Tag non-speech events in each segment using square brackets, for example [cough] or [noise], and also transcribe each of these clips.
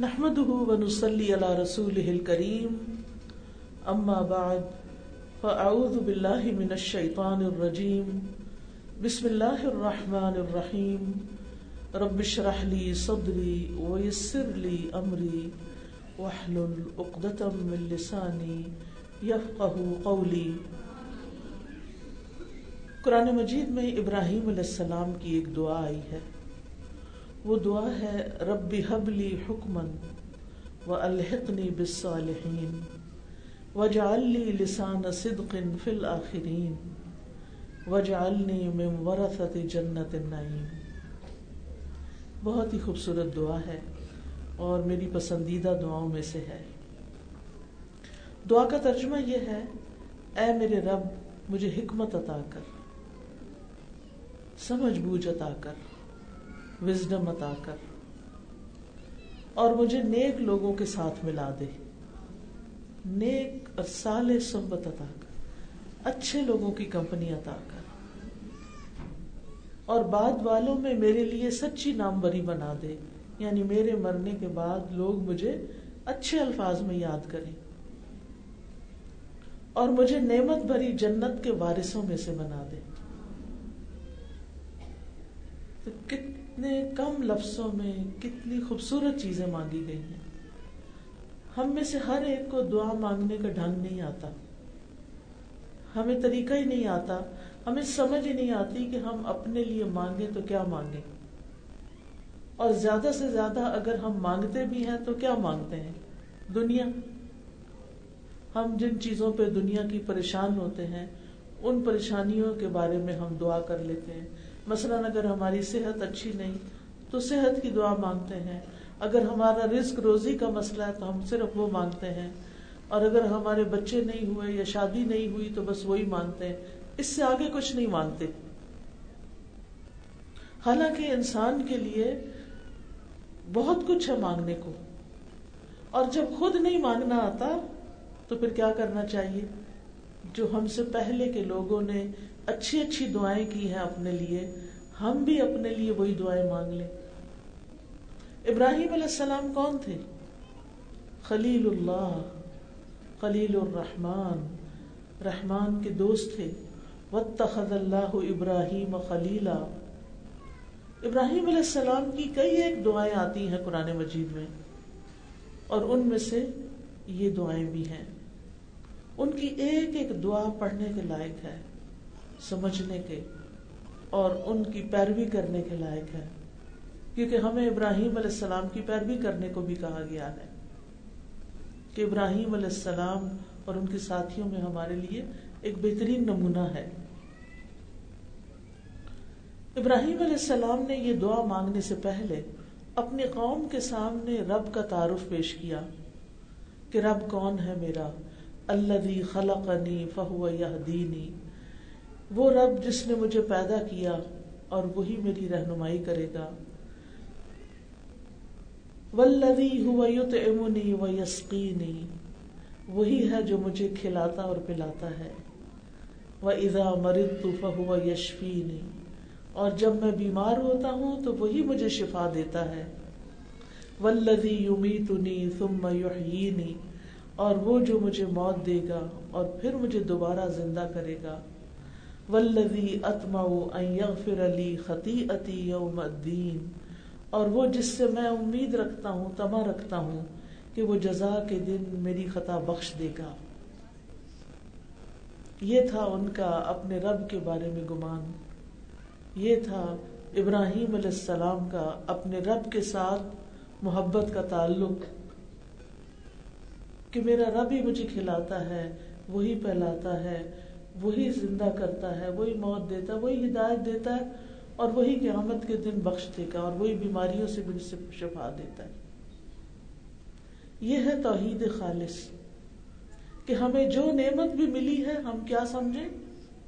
نحمده ونصلي على رسوله الكريم. اما بعد فاعوذ بالله من الشيطان الرجيم. بسم الله الرحمن الرحيم. رب اشرح لي صدري ويسر لي امري واحلل عقدة من لساني يفقهوا قولي. قرآن مجید میں ابراہیم علیہ السلام کی ایک دعا آئی ہے۔ وہ دعا ہے رب حبلی حکمن و الحقنی بالصالحین وجعلی لسان صدق فی الاخرین وجعلنی من ورثت جنت النعیم بہت ہی خوبصورت دعا ہے اور میری پسندیدہ دعاؤں میں سے ہے۔ دعا کا ترجمہ یہ ہے، اے میرے رب، مجھے حکمت عطا کر، سمجھ بوجھ عطا کر۔ وزڈم عطا کر اور مجھے نیک لوگوں کے ساتھ ملا دے۔ نیک اور سال صحبت عطا کر۔ اچھے لوگوں کی کمپنی عطا کر۔ اور بعد والوں میں میرے لیے سچی نام بری بنا دے۔ یعنی میرے مرنے کے بعد لوگ مجھے اچھے الفاظ میں یاد کریں۔ اور مجھے نعمت بھری جنت کے وارثوں میں سے بنا دے۔ تو کتنے کم لفظوں میں کتنی خوبصورت چیزیں مانگی گئی ہیں۔ ہم میں سے ہر ایک کو دعا مانگنے کا ڈھنگ نہیں آتا۔ ہمیں طریقہ ہی نہیں آتا۔ ہمیں سمجھ ہی نہیں آتی کہ ہم اپنے لیے مانگے تو کیا مانگے اور زیادہ سے زیادہ اگر ہم مانگتے بھی ہیں تو کیا مانگتے ہیں؟ دنیا۔ ہم جن چیزوں پہ دنیا کی پریشان ہوتے ہیں، ان پریشانیوں کے بارے میں ہم دعا کر لیتے ہیں۔ مثلاً اگر ہماری صحت اچھی نہیں، تو صحت کی دعا مانگتے ہیں۔ اگر ہمارا رزق روزی کا مسئلہ ہے، تو ہم صرف وہ مانگتے ہیں۔ اور اگر ہمارے بچے نہیں ہوئے یا شادی نہیں ہوئی، تو بس وہی مانگتے ہیں۔ اس سے آگے کچھ نہیں مانگتے۔ حالانکہ انسان کے لیے بہت کچھ ہے مانگنے کو۔ اور جب خود نہیں مانگنا آتا، تو پھر کیا کرنا چاہیے؟ جو ہم سے پہلے کے لوگوں نے اچھی اچھی دعائیں کی ہیں اپنے لیے، ہم بھی اپنے لیے وہی دعائیں مانگ لیں۔ ابراہیم علیہ السلام کون تھے؟ خلیل اللہ خلیل الرحمان رحمان کے دوست تھے۔ وَاتَّخَذَ اللَّهُ ابراہیم خلیلا ابراہیم علیہ السلام کی کئی ایک دعائیں آتی ہیں قرآن مجید میں، اور ان میں سے یہ دعائیں بھی ہیں۔ ان کی ایک ایک دعا پڑھنے کے لائق ہے۔ سمجھنے کے اور ان کی پیروی کرنے کے لائق ہے۔ کیونکہ ہمیں ابراہیم علیہ السلام کی پیروی کرنے کو بھی کہا گیا ہے کہ ابراہیم علیہ السلام اور ان کے ساتھیوں میں ہمارے لیے ایک بہترین نمونہ ہے۔ ابراہیم علیہ السلام نے یہ دعا مانگنے سے پہلے اپنی قوم کے سامنے رب کا تعارف پیش کیا کہ رب کون ہے میرا؟ اللہ خلقنی فہو یہدینی۔ وہ رب جس نے مجھے پیدا کیا اور وہی میری رہنمائی کرے گا۔ ولدی ہوا یطعمنی و یسقینی وہی ہے جو مجھے کھلاتا اور پلاتا ہے۔ وہ اذا مرض فہو یشفینی اور جب میں بیمار ہوتا ہوں تو وہی مجھے شفا دیتا ہے۔ ولدی یمیتنی ثم یحیینی اور وہ جو مجھے موت دے گا اور پھر مجھے دوبارہ زندہ کرے گا۔ ولدی اتما یغفر علی خطی اتی یوم الدین۔ اور وہ جس سے میں امید رکھتا ہوں تما رکھتا ہوں کہ وہ جزا کے دن میری خطا بخش دے گا۔ یہ تھا ان کا اپنے رب کے بارے میں گمان۔ یہ تھا ابراہیم علیہ السلام کا اپنے رب کے ساتھ محبت کا تعلق۔ کہ میرا رب ہی مجھے کھلاتا ہے، وہی پہلاتا ہے وہی زندہ کرتا ہے، وہی موت دیتا ہے، وہی ہدایت دیتا ہے اور وہی قیامت کے دن بخش دے گا اور وہی بیماریوں سے بھی شفا دیتا ہے۔ یہ ہے توحید خالص۔ کہ ہمیں جو نعمت بھی ملی ہے، ہم کیا سمجھیں؟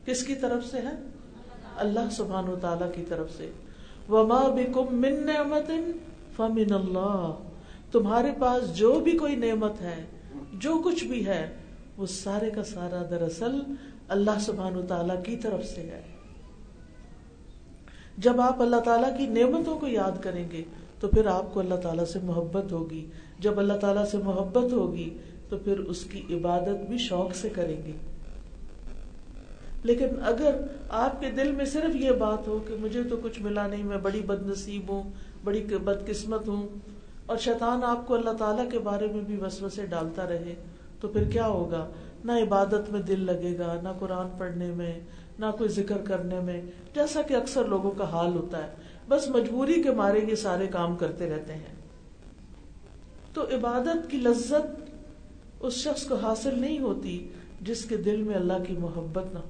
کس کی طرف سے ہے؟ اللہ سبحان و تعالی کی طرف سے۔ وما بکم من نعمت فمن اللہ تمہارے پاس جو بھی کوئی نعمت ہے، جو کچھ بھی ہے، وہ سارے کا سارا دراصل اللہ سبحان و تعالیٰ کی طرف سے ہے۔ جب آپ اللہ تعالیٰ کی نعمتوں کو یاد کریں گے تو پھر آپ کو اللہ تعالیٰ سے محبت ہوگی۔ جب اللہ تعالیٰ سے محبت ہوگی تو پھر اس کی عبادت بھی شوق سے کریں گے۔ لیکن اگر آپ کے دل میں صرف یہ بات ہو کہ مجھے تو کچھ ملا نہیں، میں بڑی بد نصیب ہوں، بڑی بد قسمت ہوں، اور شیطان آپ کو اللہ تعالیٰ کے بارے میں بھی وسوسے ڈالتا رہے، تو پھر کیا ہوگا؟ نہ عبادت میں دل لگے گا، نہ قرآن پڑھنے میں، نہ کوئی ذکر کرنے میں، جیسا کہ اکثر لوگوں کا حال ہوتا ہے۔ بس مجبوری کے مارے یہ سارے کام کرتے رہتے ہیں۔ تو عبادت کی لذت اس شخص کو حاصل نہیں ہوتی جس کے دل میں اللہ کی محبت نہ ہو۔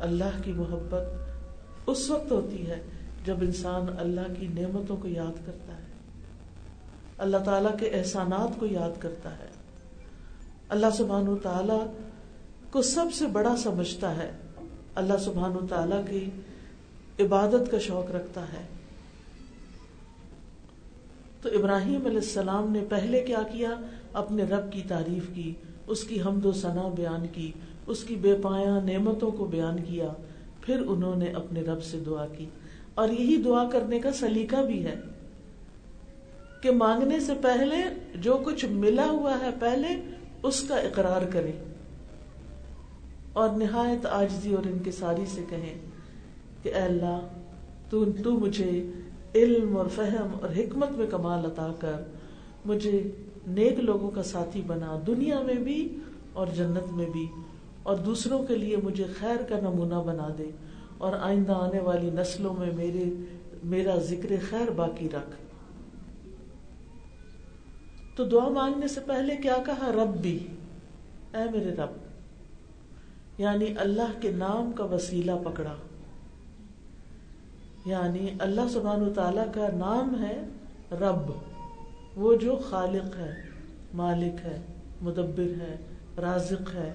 اللہ کی محبت اس وقت ہوتی ہے جب انسان اللہ کی نعمتوں کو یاد کرتا ہے۔ اللہ تعالی کے احسانات کو یاد کرتا ہے۔ اللہ سبحان تعالی کو سب سے بڑا سمجھتا ہے۔ اللہ سبحان تعالی کی عبادت کا شوق رکھتا ہے۔ تو ابراہیم علیہ السلام نے پہلے کیا کیا؟ اپنے رب کی تعریف کی، اس کی حمد و ثنا بیان کی، اس کی بے پایا نعمتوں کو بیان کیا۔ پھر انہوں نے اپنے رب سے دعا کی۔ اور یہی دعا کرنے کا سلیقہ بھی ہے۔ کہ مانگنے سے پہلے جو کچھ ملا ہوا ہے پہلے اس کا اقرار کرے اور نہایت آجزی اور ان کے ساری سے کہیں کہ اے اللہ تو, تو مجھے علم اور فہم اور حکمت میں کمال عطا کر مجھے نیک لوگوں کا ساتھی بنا دنیا میں بھی اور جنت میں بھی اور دوسروں کے لیے مجھے خیر کا نمونہ بنا دے اور آئندہ آنے والی نسلوں میں میرے میرا ذکر خیر باقی رکھ۔ تو دعا مانگنے سے پہلے کیا کہا؟ رب بھی اے میرے رب یعنی اللہ کے نام کا وسیلہ پکڑا۔ یعنی اللہ سبحان و تعالی کا نام ہے رب، وہ جو خالق ہے، مالک ہے، مدبر ہے، رازق ہے۔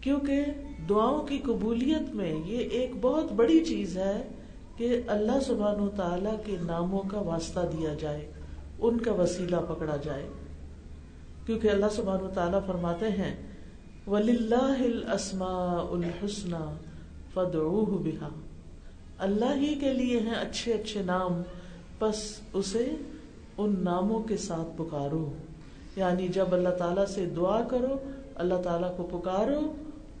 کیونکہ دعاؤں کی قبولیت میں یہ ایک بہت بڑی چیز ہے کہ اللہ سبحان و تعالی کے ناموں کا واسطہ دیا جائے۔ ان کا وسیلہ پکڑا جائے۔ کیونکہ اللہ سبحان و تعالیٰ فرماتے ہیں ولی اللہ الحسن فدعوه بها۔ اللہ ہی کے لیے ہیں اچھے اچھے نام بس اسے ان ناموں کے ساتھ پکارو۔ یعنی جب اللہ تعالیٰ سے دعا کرو، اللہ تعالیٰ کو پکارو،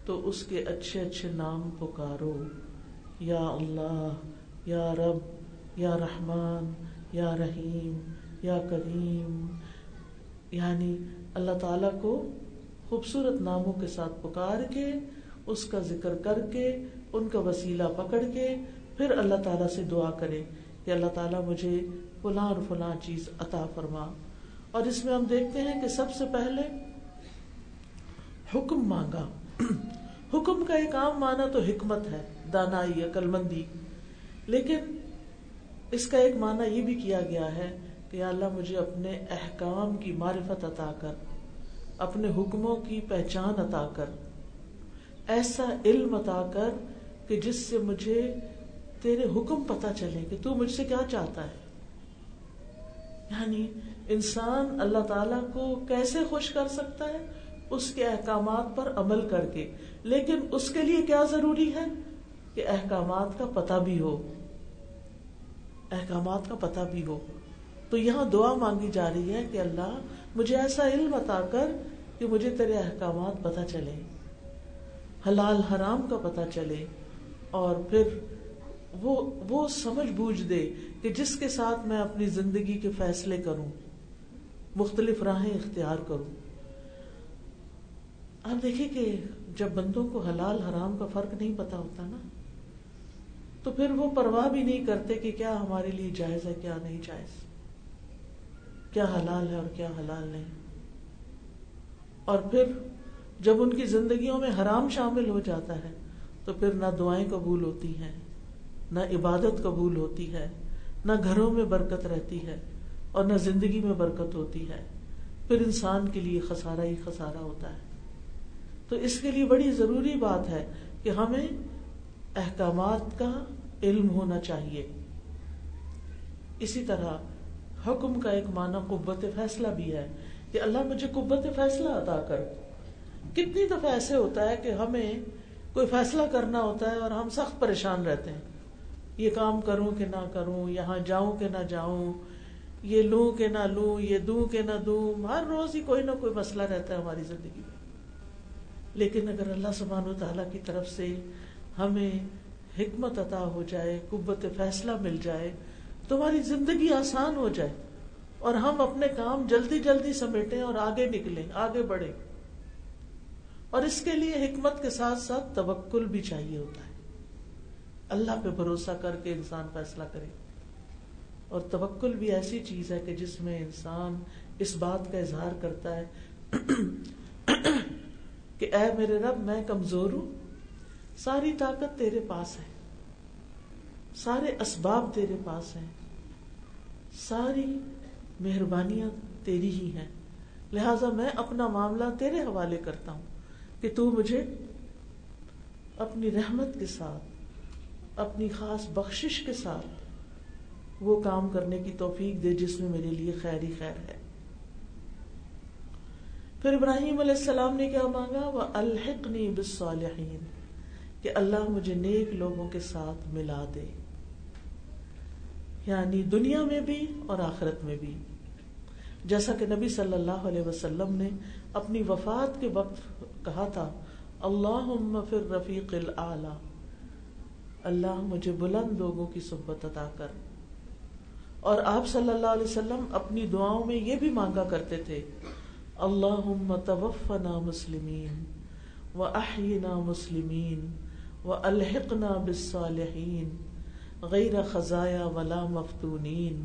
تو اس کے اچھے اچھے نام پکارو۔ یا اللہ، یا رب، یا رحمان، یا رحیم یا کریم یعنی اللہ تعالی کو خوبصورت ناموں کے ساتھ پکار کے، اس کا ذکر کر کے، ان کا وسیلہ پکڑ کے پھر اللہ تعالیٰ سے دعا کرے کہ اللہ تعالیٰ مجھے فلاں اور فلاں چیز عطا فرما۔ اور اس میں ہم دیکھتے ہیں کہ سب سے پہلے حکم مانگا۔ [clears throat] حکم کا ایک عام معنی تو حکمت ہے، دانائی عقل مندی لیکن اس کا ایک معنی یہ بھی کیا گیا ہے کہ اللہ مجھے اپنے احکام کی معرفت عطا کر، اپنے حکموں کی پہچان عطا کر، ایسا علم عطا کر کہ جس سے مجھے تیرے حکم پتا چلے کہ تو مجھ سے کیا چاہتا ہے۔ یعنی انسان اللہ تعالی کو کیسے خوش کر سکتا ہے؟ اس کے احکامات پر عمل کر کے۔ لیکن اس کے لیے کیا ضروری ہے؟ کہ احکامات کا پتہ بھی ہو۔ احکامات کا پتہ بھی ہو۔ تو یہاں دعا مانگی جا رہی ہے کہ اللہ مجھے ایسا علم بتا کر کہ مجھے تیرے احکامات پتہ چلے، حلال حرام کا پتہ چلے اور پھر وہ وہ سمجھ بوجھ دے کہ جس کے ساتھ میں اپنی زندگی کے فیصلے کروں، مختلف راہیں اختیار کروں۔ آپ دیکھیں کہ جب بندوں کو حلال حرام کا فرق نہیں پتا ہوتا نا، تو پھر وہ پرواہ بھی نہیں کرتے کہ کیا ہمارے لیے جائز ہے، کیا نہیں جائز۔ کیا حلال ہے اور کیا حلال نہیں۔ اور پھر جب ان کی زندگیوں میں حرام شامل ہو جاتا ہے، تو پھر نہ دعائیں قبول ہوتی ہیں، نہ عبادت قبول ہوتی ہے، نہ گھروں میں برکت رہتی ہے اور نہ زندگی میں برکت ہوتی ہے۔ پھر انسان کے لیے خسارہ ہی خسارہ ہوتا ہے۔ تو اس کے لیے بڑی ضروری بات ہے کہ ہمیں احکامات کا علم ہونا چاہیے۔ اسی طرح حکم کا ایک معنی قبت فیصلہ بھی ہے کہ اللہ مجھے قبت فیصلہ ادا کر کتنی دفعہ ایسے ہوتا ہے کہ ہمیں کوئی فیصلہ کرنا ہوتا ہے اور ہم سخت پریشان رہتے ہیں۔ یہ کام کروں کہ نہ کروں، یہاں جاؤں کہ نہ جاؤں، یہ لوں کہ نہ لوں، یہ دوں کہ نہ دوں، ہر روز ہی کوئی نہ کوئی مسئلہ رہتا ہے ہماری زندگی میں۔ لیکن اگر اللہ سبحان و تعالیٰ کی طرف سے ہمیں حکمت عطا ہو جائے، قوت فیصلہ مل جائے تو ہماری زندگی آسان ہو جائے اور ہم اپنے کام جلدی جلدی سمیٹیں اور آگے نکلیں، آگے بڑھیں۔ اور اس کے لیے حکمت کے ساتھ ساتھ توکل بھی چاہیے ہوتا ہے۔ اللہ پہ بھروسہ کر کے انسان فیصلہ کرے۔ اور توکل بھی ایسی چیز ہے کہ جس میں انسان اس بات کا اظہار کرتا ہے کہ اے میرے رب، میں کمزور ہوں۔ ساری طاقت تیرے پاس ہے۔ سارے اسباب تیرے پاس ہیں۔ ساری مہربانیاں تیری ہی ہیں۔ لہذا میں اپنا معاملہ تیرے حوالے کرتا ہوں کہ تو مجھے اپنی رحمت کے ساتھ، اپنی خاص بخشش کے ساتھ وہ کام کرنے کی توفیق دے جس میں میرے لیے خیر ہی خیر ہے۔ پھر ابراہیم علیہ السلام نے کیا مانگا؟ وہ الحقنی بالصالحین کہ اللہ مجھے نیک لوگوں کے ساتھ ملا دے۔ یعنی دنیا میں بھی اور آخرت میں بھی۔ جیسا کہ نبی صلی اللہ علیہ وسلم نے اپنی وفات کے وقت کہا تھا اللہ پھر رفیق اللہ مجھے بلند لوگوں کی صحبت عطا کر۔ اور آپ صلی اللہ علیہ وسلم اپنی دعاؤں میں یہ بھی مانگا کرتے تھے اللہ توفنا مسلمین و احینا مسلمین و الحقنا بالصالحین۔ غیر خزایا ولا مفتونین۔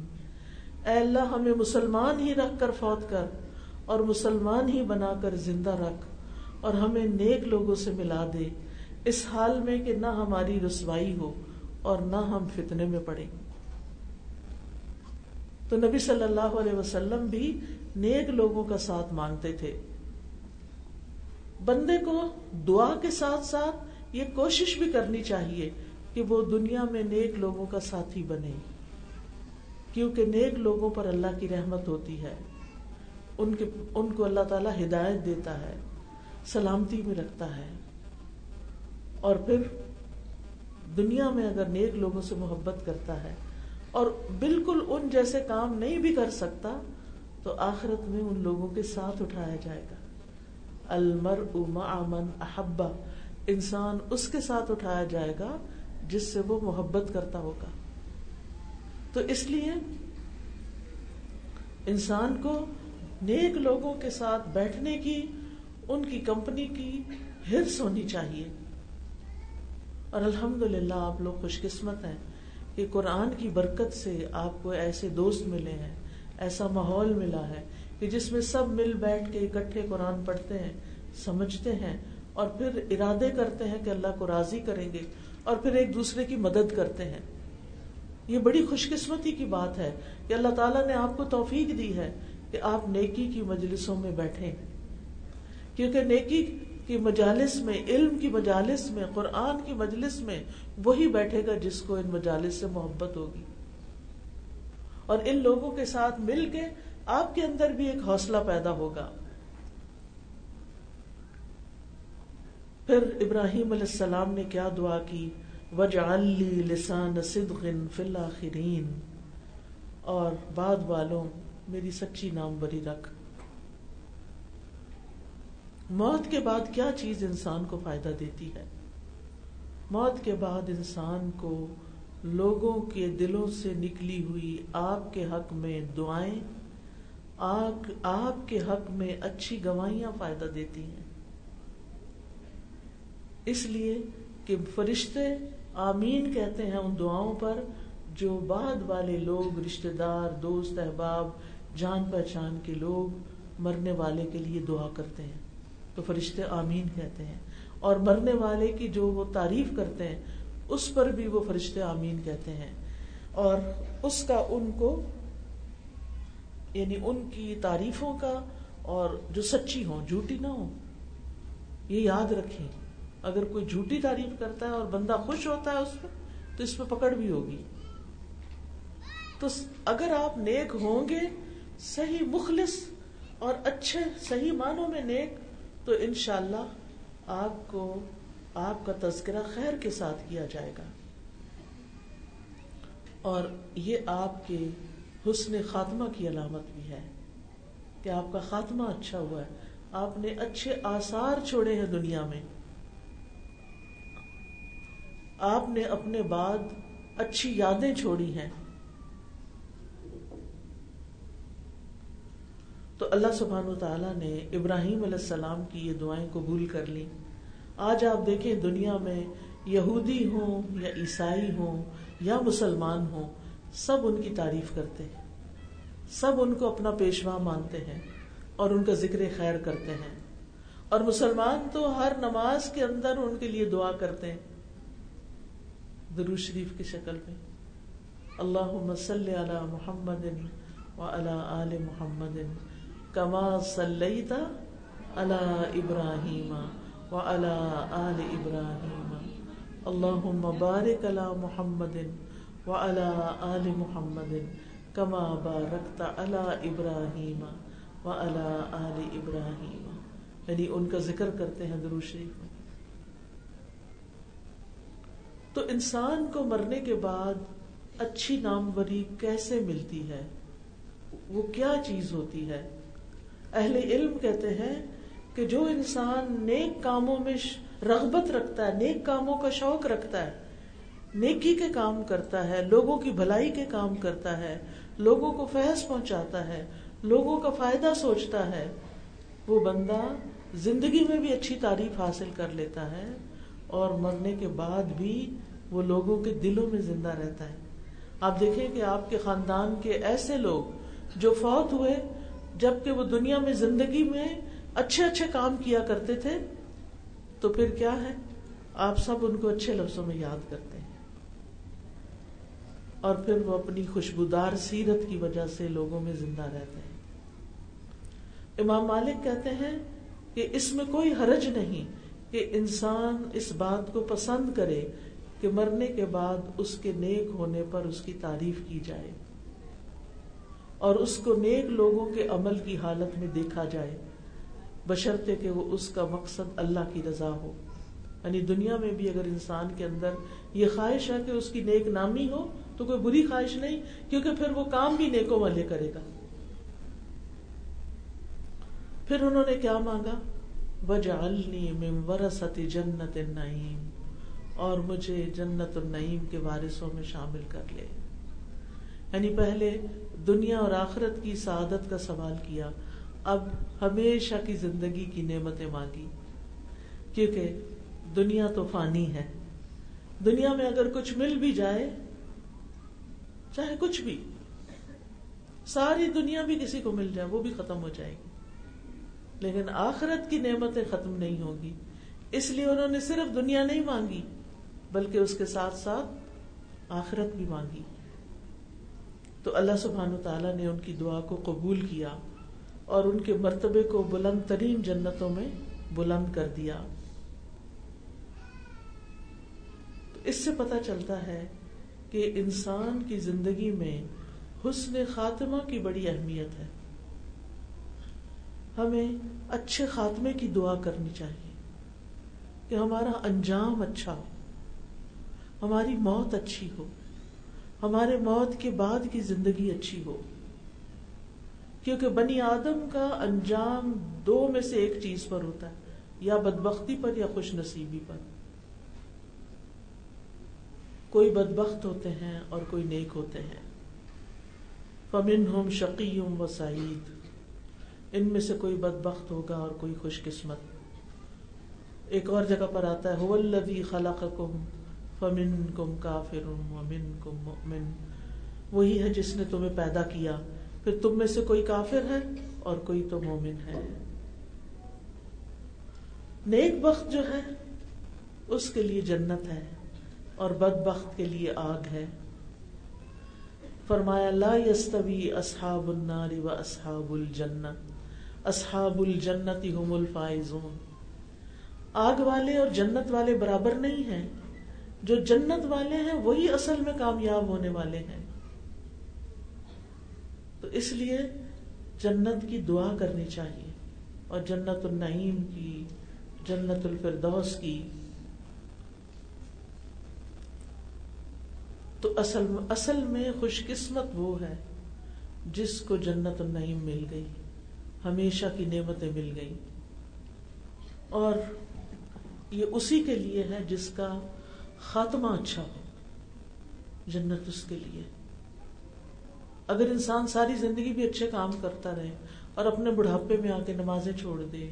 اے اللہ، ہمیں مسلمان ہی رکھ کر فوت کر اور مسلمان ہی بنا کر زندہ رکھ اور ہمیں نیک لوگوں سے ملا دے۔ اس حال میں کہ نہ ہماری رسوائی ہو اور نہ ہم فتنے میں پڑے تو نبی صلی اللہ علیہ وسلم بھی نیک لوگوں کا ساتھ مانگتے تھے۔ بندے کو دعا کے ساتھ ساتھ یہ کوشش بھی کرنی چاہیے کہ وہ دنیا میں نیک لوگوں کا ساتھی بنے، کیونکہ نیک لوگوں پر اللہ کی رحمت ہوتی ہے۔ ان کے، ان کو اللہ تعالی ہدایت دیتا ہے، سلامتی میں رکھتا ہے۔ اور پھر دنیا میں اگر نیک لوگوں سے محبت کرتا ہے اور بالکل ان جیسے کام نہیں بھی کر سکتا، تو آخرت میں ان لوگوں کے ساتھ اٹھایا جائے گا۔ المر امن احبا انسان اس کے ساتھ اٹھایا جائے گا جس سے وہ محبت کرتا ہوگا۔ تو اس لیے انسان کو نیک لوگوں کے ساتھ بیٹھنے کی، ان کی کمپنی کی ہرس ہونی چاہیے۔ اور الحمد للہ آپ لوگ خوش قسمت ہیں کہ قرآن کی برکت سے آپ کو ایسے دوست ملے ہیں، ایسا ماحول ملا ہے کہ جس میں سب مل بیٹھ کے اکٹھے قرآن پڑھتے ہیں، سمجھتے ہیں اور پھر ارادے کرتے ہیں کہ اللہ کو راضی کریں گے۔ اور پھر ایک دوسرے کی مدد کرتے ہیں۔ یہ بڑی خوش قسمتی کی بات ہے کہ اللہ تعالیٰ نے آپ کو توفیق دی ہے کہ آپ نیکی کی مجلسوں میں بیٹھے کیونکہ نیکی کی مجالس میں، علم کی مجالس میں، قرآن کی مجلس میں وہی بیٹھے گا جس کو ان مجالس سے محبت ہوگی۔ اور ان لوگوں کے ساتھ مل کے آپ کے اندر بھی ایک حوصلہ پیدا ہوگا۔ پھر ابراہیم علیہ السلام نے کیا دعا کی؟ وجعلی لسان صدق فی الاخرین اور بعد والوں، میری سچی نام بری رکھ۔ موت کے بعد کیا چیز انسان کو فائدہ دیتی ہے؟ موت کے بعد انسان کو لوگوں کے دلوں سے نکلی ہوئی آپ کے حق میں دعائیں آپ کے حق میں اچھی گواہیاں فائدہ دیتی ہیں۔ اس لیے کہ فرشتے آمین کہتے ہیں ان دعاؤں پر، جو بعد والے لوگ رشتے دار، دوست، احباب، جان پہچان کے لوگ مرنے والے کے لیے دعا کرتے ہیں۔ تو فرشتے آمین کہتے ہیں۔ اور مرنے والے کی جو وہ تعریف کرتے ہیں، اس پر بھی وہ فرشتے آمین کہتے ہیں۔ اور اس کا ان کو یعنی ان کی تعریفوں کا اور جو سچی ہوں، جھوٹی نہ ہو یہ یاد رکھیں۔ اگر کوئی جھوٹی تعریف کرتا ہے اور بندہ خوش ہوتا ہے اس پہ، تو اس پہ پکڑ بھی ہوگی۔ تو اگر آپ نیک ہوں گے، صحیح مخلص اور اچھے، صحیح معنوں میں نیک، تو انشاءاللہ آپ کو، آپ کا تذکرہ خیر کے ساتھ کیا جائے گا۔ اور یہ آپ کے حسن خاتمہ کی علامت بھی ہے کہ آپ کا خاتمہ اچھا ہوا ہے۔ آپ نے اچھے آثار چھوڑے ہیں دنیا میں۔ آپ نے اپنے بعد اچھی یادیں چھوڑی ہیں۔ تو اللہ سبحان تعالیٰ نے ابراہیم علیہ السلام کی یہ دعائیں قبول کر لی آج آپ دیکھیں دنیا میں یہودی ہوں یا عیسائی ہوں یا مسلمان ہوں، سب ان کی تعریف کرتے ہیں۔ سب ان کو اپنا پیشوا مانتے ہیں اور ان کا ذکر خیر کرتے ہیں۔ اور مسلمان تو ہر نماز کے اندر ان کے لیے دعا کرتے ہیں۔ درو شریف کی شکل میں۔ اللہ مسل علی محمد و آل محمد کما صلیت علی ابراہیم و آل ابراہیم۔ اللہ مبارک علی محمد و آل محمد کما بارکت علی ابراہیم و آل ابراہیم۔ یعنی ان کا ذکر کرتے ہیں درو شریف میں۔ تو انسان کو مرنے کے بعد اچھی ناموری کیسے ملتی ہے؟ وہ کیا چیز ہوتی ہے؟ اہل علم کہتے ہیں کہ جو انسان نیک کاموں میں رغبت رکھتا ہے، نیک کاموں کا شوق رکھتا ہے، نیکی کے کام کرتا ہے، لوگوں کی بھلائی کے کام کرتا ہے، لوگوں کو فحض پہنچاتا ہے، لوگوں کا فائدہ سوچتا ہے، وہ بندہ زندگی میں بھی اچھی تعریف حاصل کر لیتا ہے اور مرنے کے بعد بھی وہ لوگوں کے دلوں میں زندہ رہتا ہے۔ آپ دیکھیں کہ آپ کے خاندان کے ایسے لوگ جو فوت ہوئے جبکہ وہ دنیا میں زندگی میں اچھے اچھے کام کیا کرتے تھے، تو پھر کیا ہے؟ آپ سب ان کو اچھے لفظوں میں یاد کرتے ہیں۔ اور پھر وہ اپنی خوشبودار سیرت کی وجہ سے لوگوں میں زندہ رہتے ہیں۔ امام مالک کہتے ہیں کہ اس میں کوئی حرج نہیں کہ انسان اس بات کو پسند کرے کہ مرنے کے بعد اس کے نیک ہونے پر اس کی تعریف کی جائے اور اس کو نیک لوگوں کے عمل کی حالت میں دیکھا جائے، بشرطے کہ وہ اس کا مقصد اللہ کی رضا ہو۔ یعنی دنیا میں بھی اگر انسان کے اندر یہ خواہش ہے کہ اس کی نیک نامی ہو، تو کوئی بری خواہش نہیں، کیونکہ پھر وہ کام بھی نیکوں والے کرے گا۔ پھر انہوں نے کیا مانگا؟ وجعلنی من ورثت جنت النعیم اور مجھے جنت النعیم کے وارثوں میں شامل کر لے۔ یعنی پہلے دنیا اور آخرت کی سعادت کا سوال کیا، اب ہمیشہ کی زندگی کی نعمتیں مانگی۔ کیونکہ دنیا تو فانی ہے۔ دنیا میں اگر کچھ مل بھی جائے، چاہے کچھ بھی، ساری دنیا بھی کسی کو مل جائے، وہ بھی ختم ہو جائے گی۔ لیکن آخرت کی نعمتیں ختم نہیں ہوگی اس لیے انہوں نے صرف دنیا نہیں مانگی بلکہ اس کے ساتھ ساتھ آخرت بھی مانگی۔ تو اللہ سبحان تعالیٰ نے ان کی دعا کو قبول کیا اور ان کے مرتبے کو بلند ترین جنتوں میں بلند کر دیا۔ تو اس سے پتا چلتا ہے کہ انسان کی زندگی میں حسن خاتمہ کی بڑی اہمیت ہے۔ ہمیں اچھے خاتمے کی دعا کرنی چاہیے کہ ہمارا انجام اچھا ہو۔ ہماری موت اچھی ہو۔ ہمارے موت کے بعد کی زندگی اچھی ہو۔ کیونکہ بنی آدم کا انجام دو میں سے ایک چیز پر ہوتا ہے، یا بدبختی پر یا خوش نصیبی پر۔ کوئی بدبخت ہوتے ہیں اور کوئی نیک ہوتے ہیں۔ فمن ہوم شقیم و سعید۔ ان میں سے کوئی بدبخت ہوگا اور کوئی خوش قسمت۔ ایک اور جگہ پر آتا ہے فمن کم کافر ومن کم مؤمن۔ وہی ہے جس نے تمہیں پیدا کیا۔ پھر تم میں سے کوئی کافر ہے اور کوئی تو مومن ہے۔ نیک بخت جو ہے، اس کے لیے جنت ہے اور بد بخت کے لیے آگ ہے۔ فرمایا، لا یستوی اصحاب النار و اصحاب الجنت اصحاب الجنت هم الفائزون۔ آگ والے اور جنت والے برابر نہیں ہیں۔ جو جنت والے ہیں وہی اصل میں کامیاب ہونے والے ہیں۔ تو اس لیے جنت کی دعا کرنی چاہیے اور جنت النعیم کی، جنت الفردوس کی۔ تو اصل اصل میں خوش قسمت وہ ہے جس کو جنت النعیم مل گئی، ہمیشہ کی نعمتیں مل گئی۔ اور یہ اسی کے لیے ہے جس کا خاتمہ اچھا ہو، جنت اس کے لیے۔ اگر انسان ساری زندگی بھی اچھے کام کرتا رہے اور اپنے بڑھاپے میں آ کے نمازیں چھوڑ دے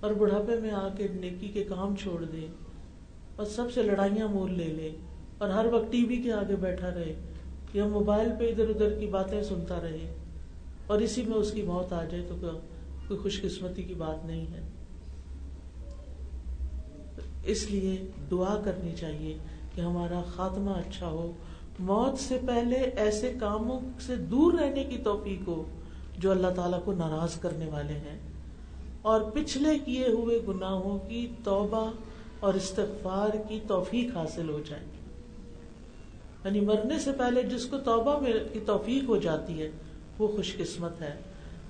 اور بڑھاپے میں آ کے نیکی کے کام چھوڑ دے اور سب سے لڑائیاں مول لے لے اور ہر وقت ٹی وی کے آگے بیٹھا رہے یا موبائل پہ ادھر ادھر کی باتیں سنتا رہے اور اسی میں اس کی موت آ جائے تو کوئی خوش قسمتی کی بات نہیں ہے۔ اس لیے دعا کرنی چاہیے کہ ہمارا خاتمہ اچھا ہو۔ موت سے پہلے ایسے کاموں سے دور رہنے کی توفیق ہو جو اللہ تعالیٰ کو ناراض کرنے والے ہیں۔ اور پچھلے کیے ہوئے گناہوں کی توبہ اور استغفار کی توفیق حاصل ہو جائے۔ یعنی مرنے سے پہلے جس کو توبہ میں کی توفیق ہو جاتی ہے، وہ خوش قسمت ہے۔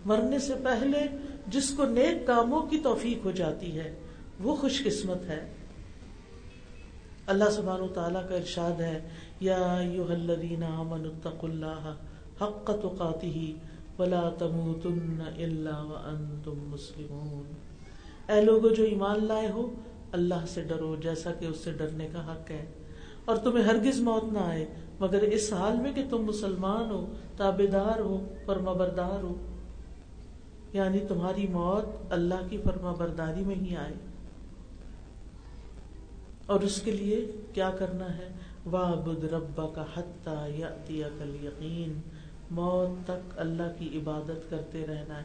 مرنے سے پہلے جس کو نیک کاموں کی توفیق ہو جاتی ہے، وہ خوش قسمت ہے۔ اللہ سبحانہ و تعالیٰ کا ارشاد ہے، یا اتقوا اللہ حق تقاته ولا تموتن الا وانتم مسلمون۔ اے لوگو، جو ایمان لائے ہو، اللہ سے ڈرو، جیسا کہ اس سے ڈرنے کا حق ہے۔ اور تمہیں ہرگز موت نہ آئے، مگر اس حال میں کہ تم مسلمان ہو تابے دار ہو فرما بردار ہو یعنی تمہاری موت اللہ کی فرما برداری میں ہی آئے۔ اور اس کے لیے کیا کرنا ہے؟ واہ بد ربا کا حتہ یا کل یقین موت تک اللہ کی عبادت کرتے رہنا ہے۔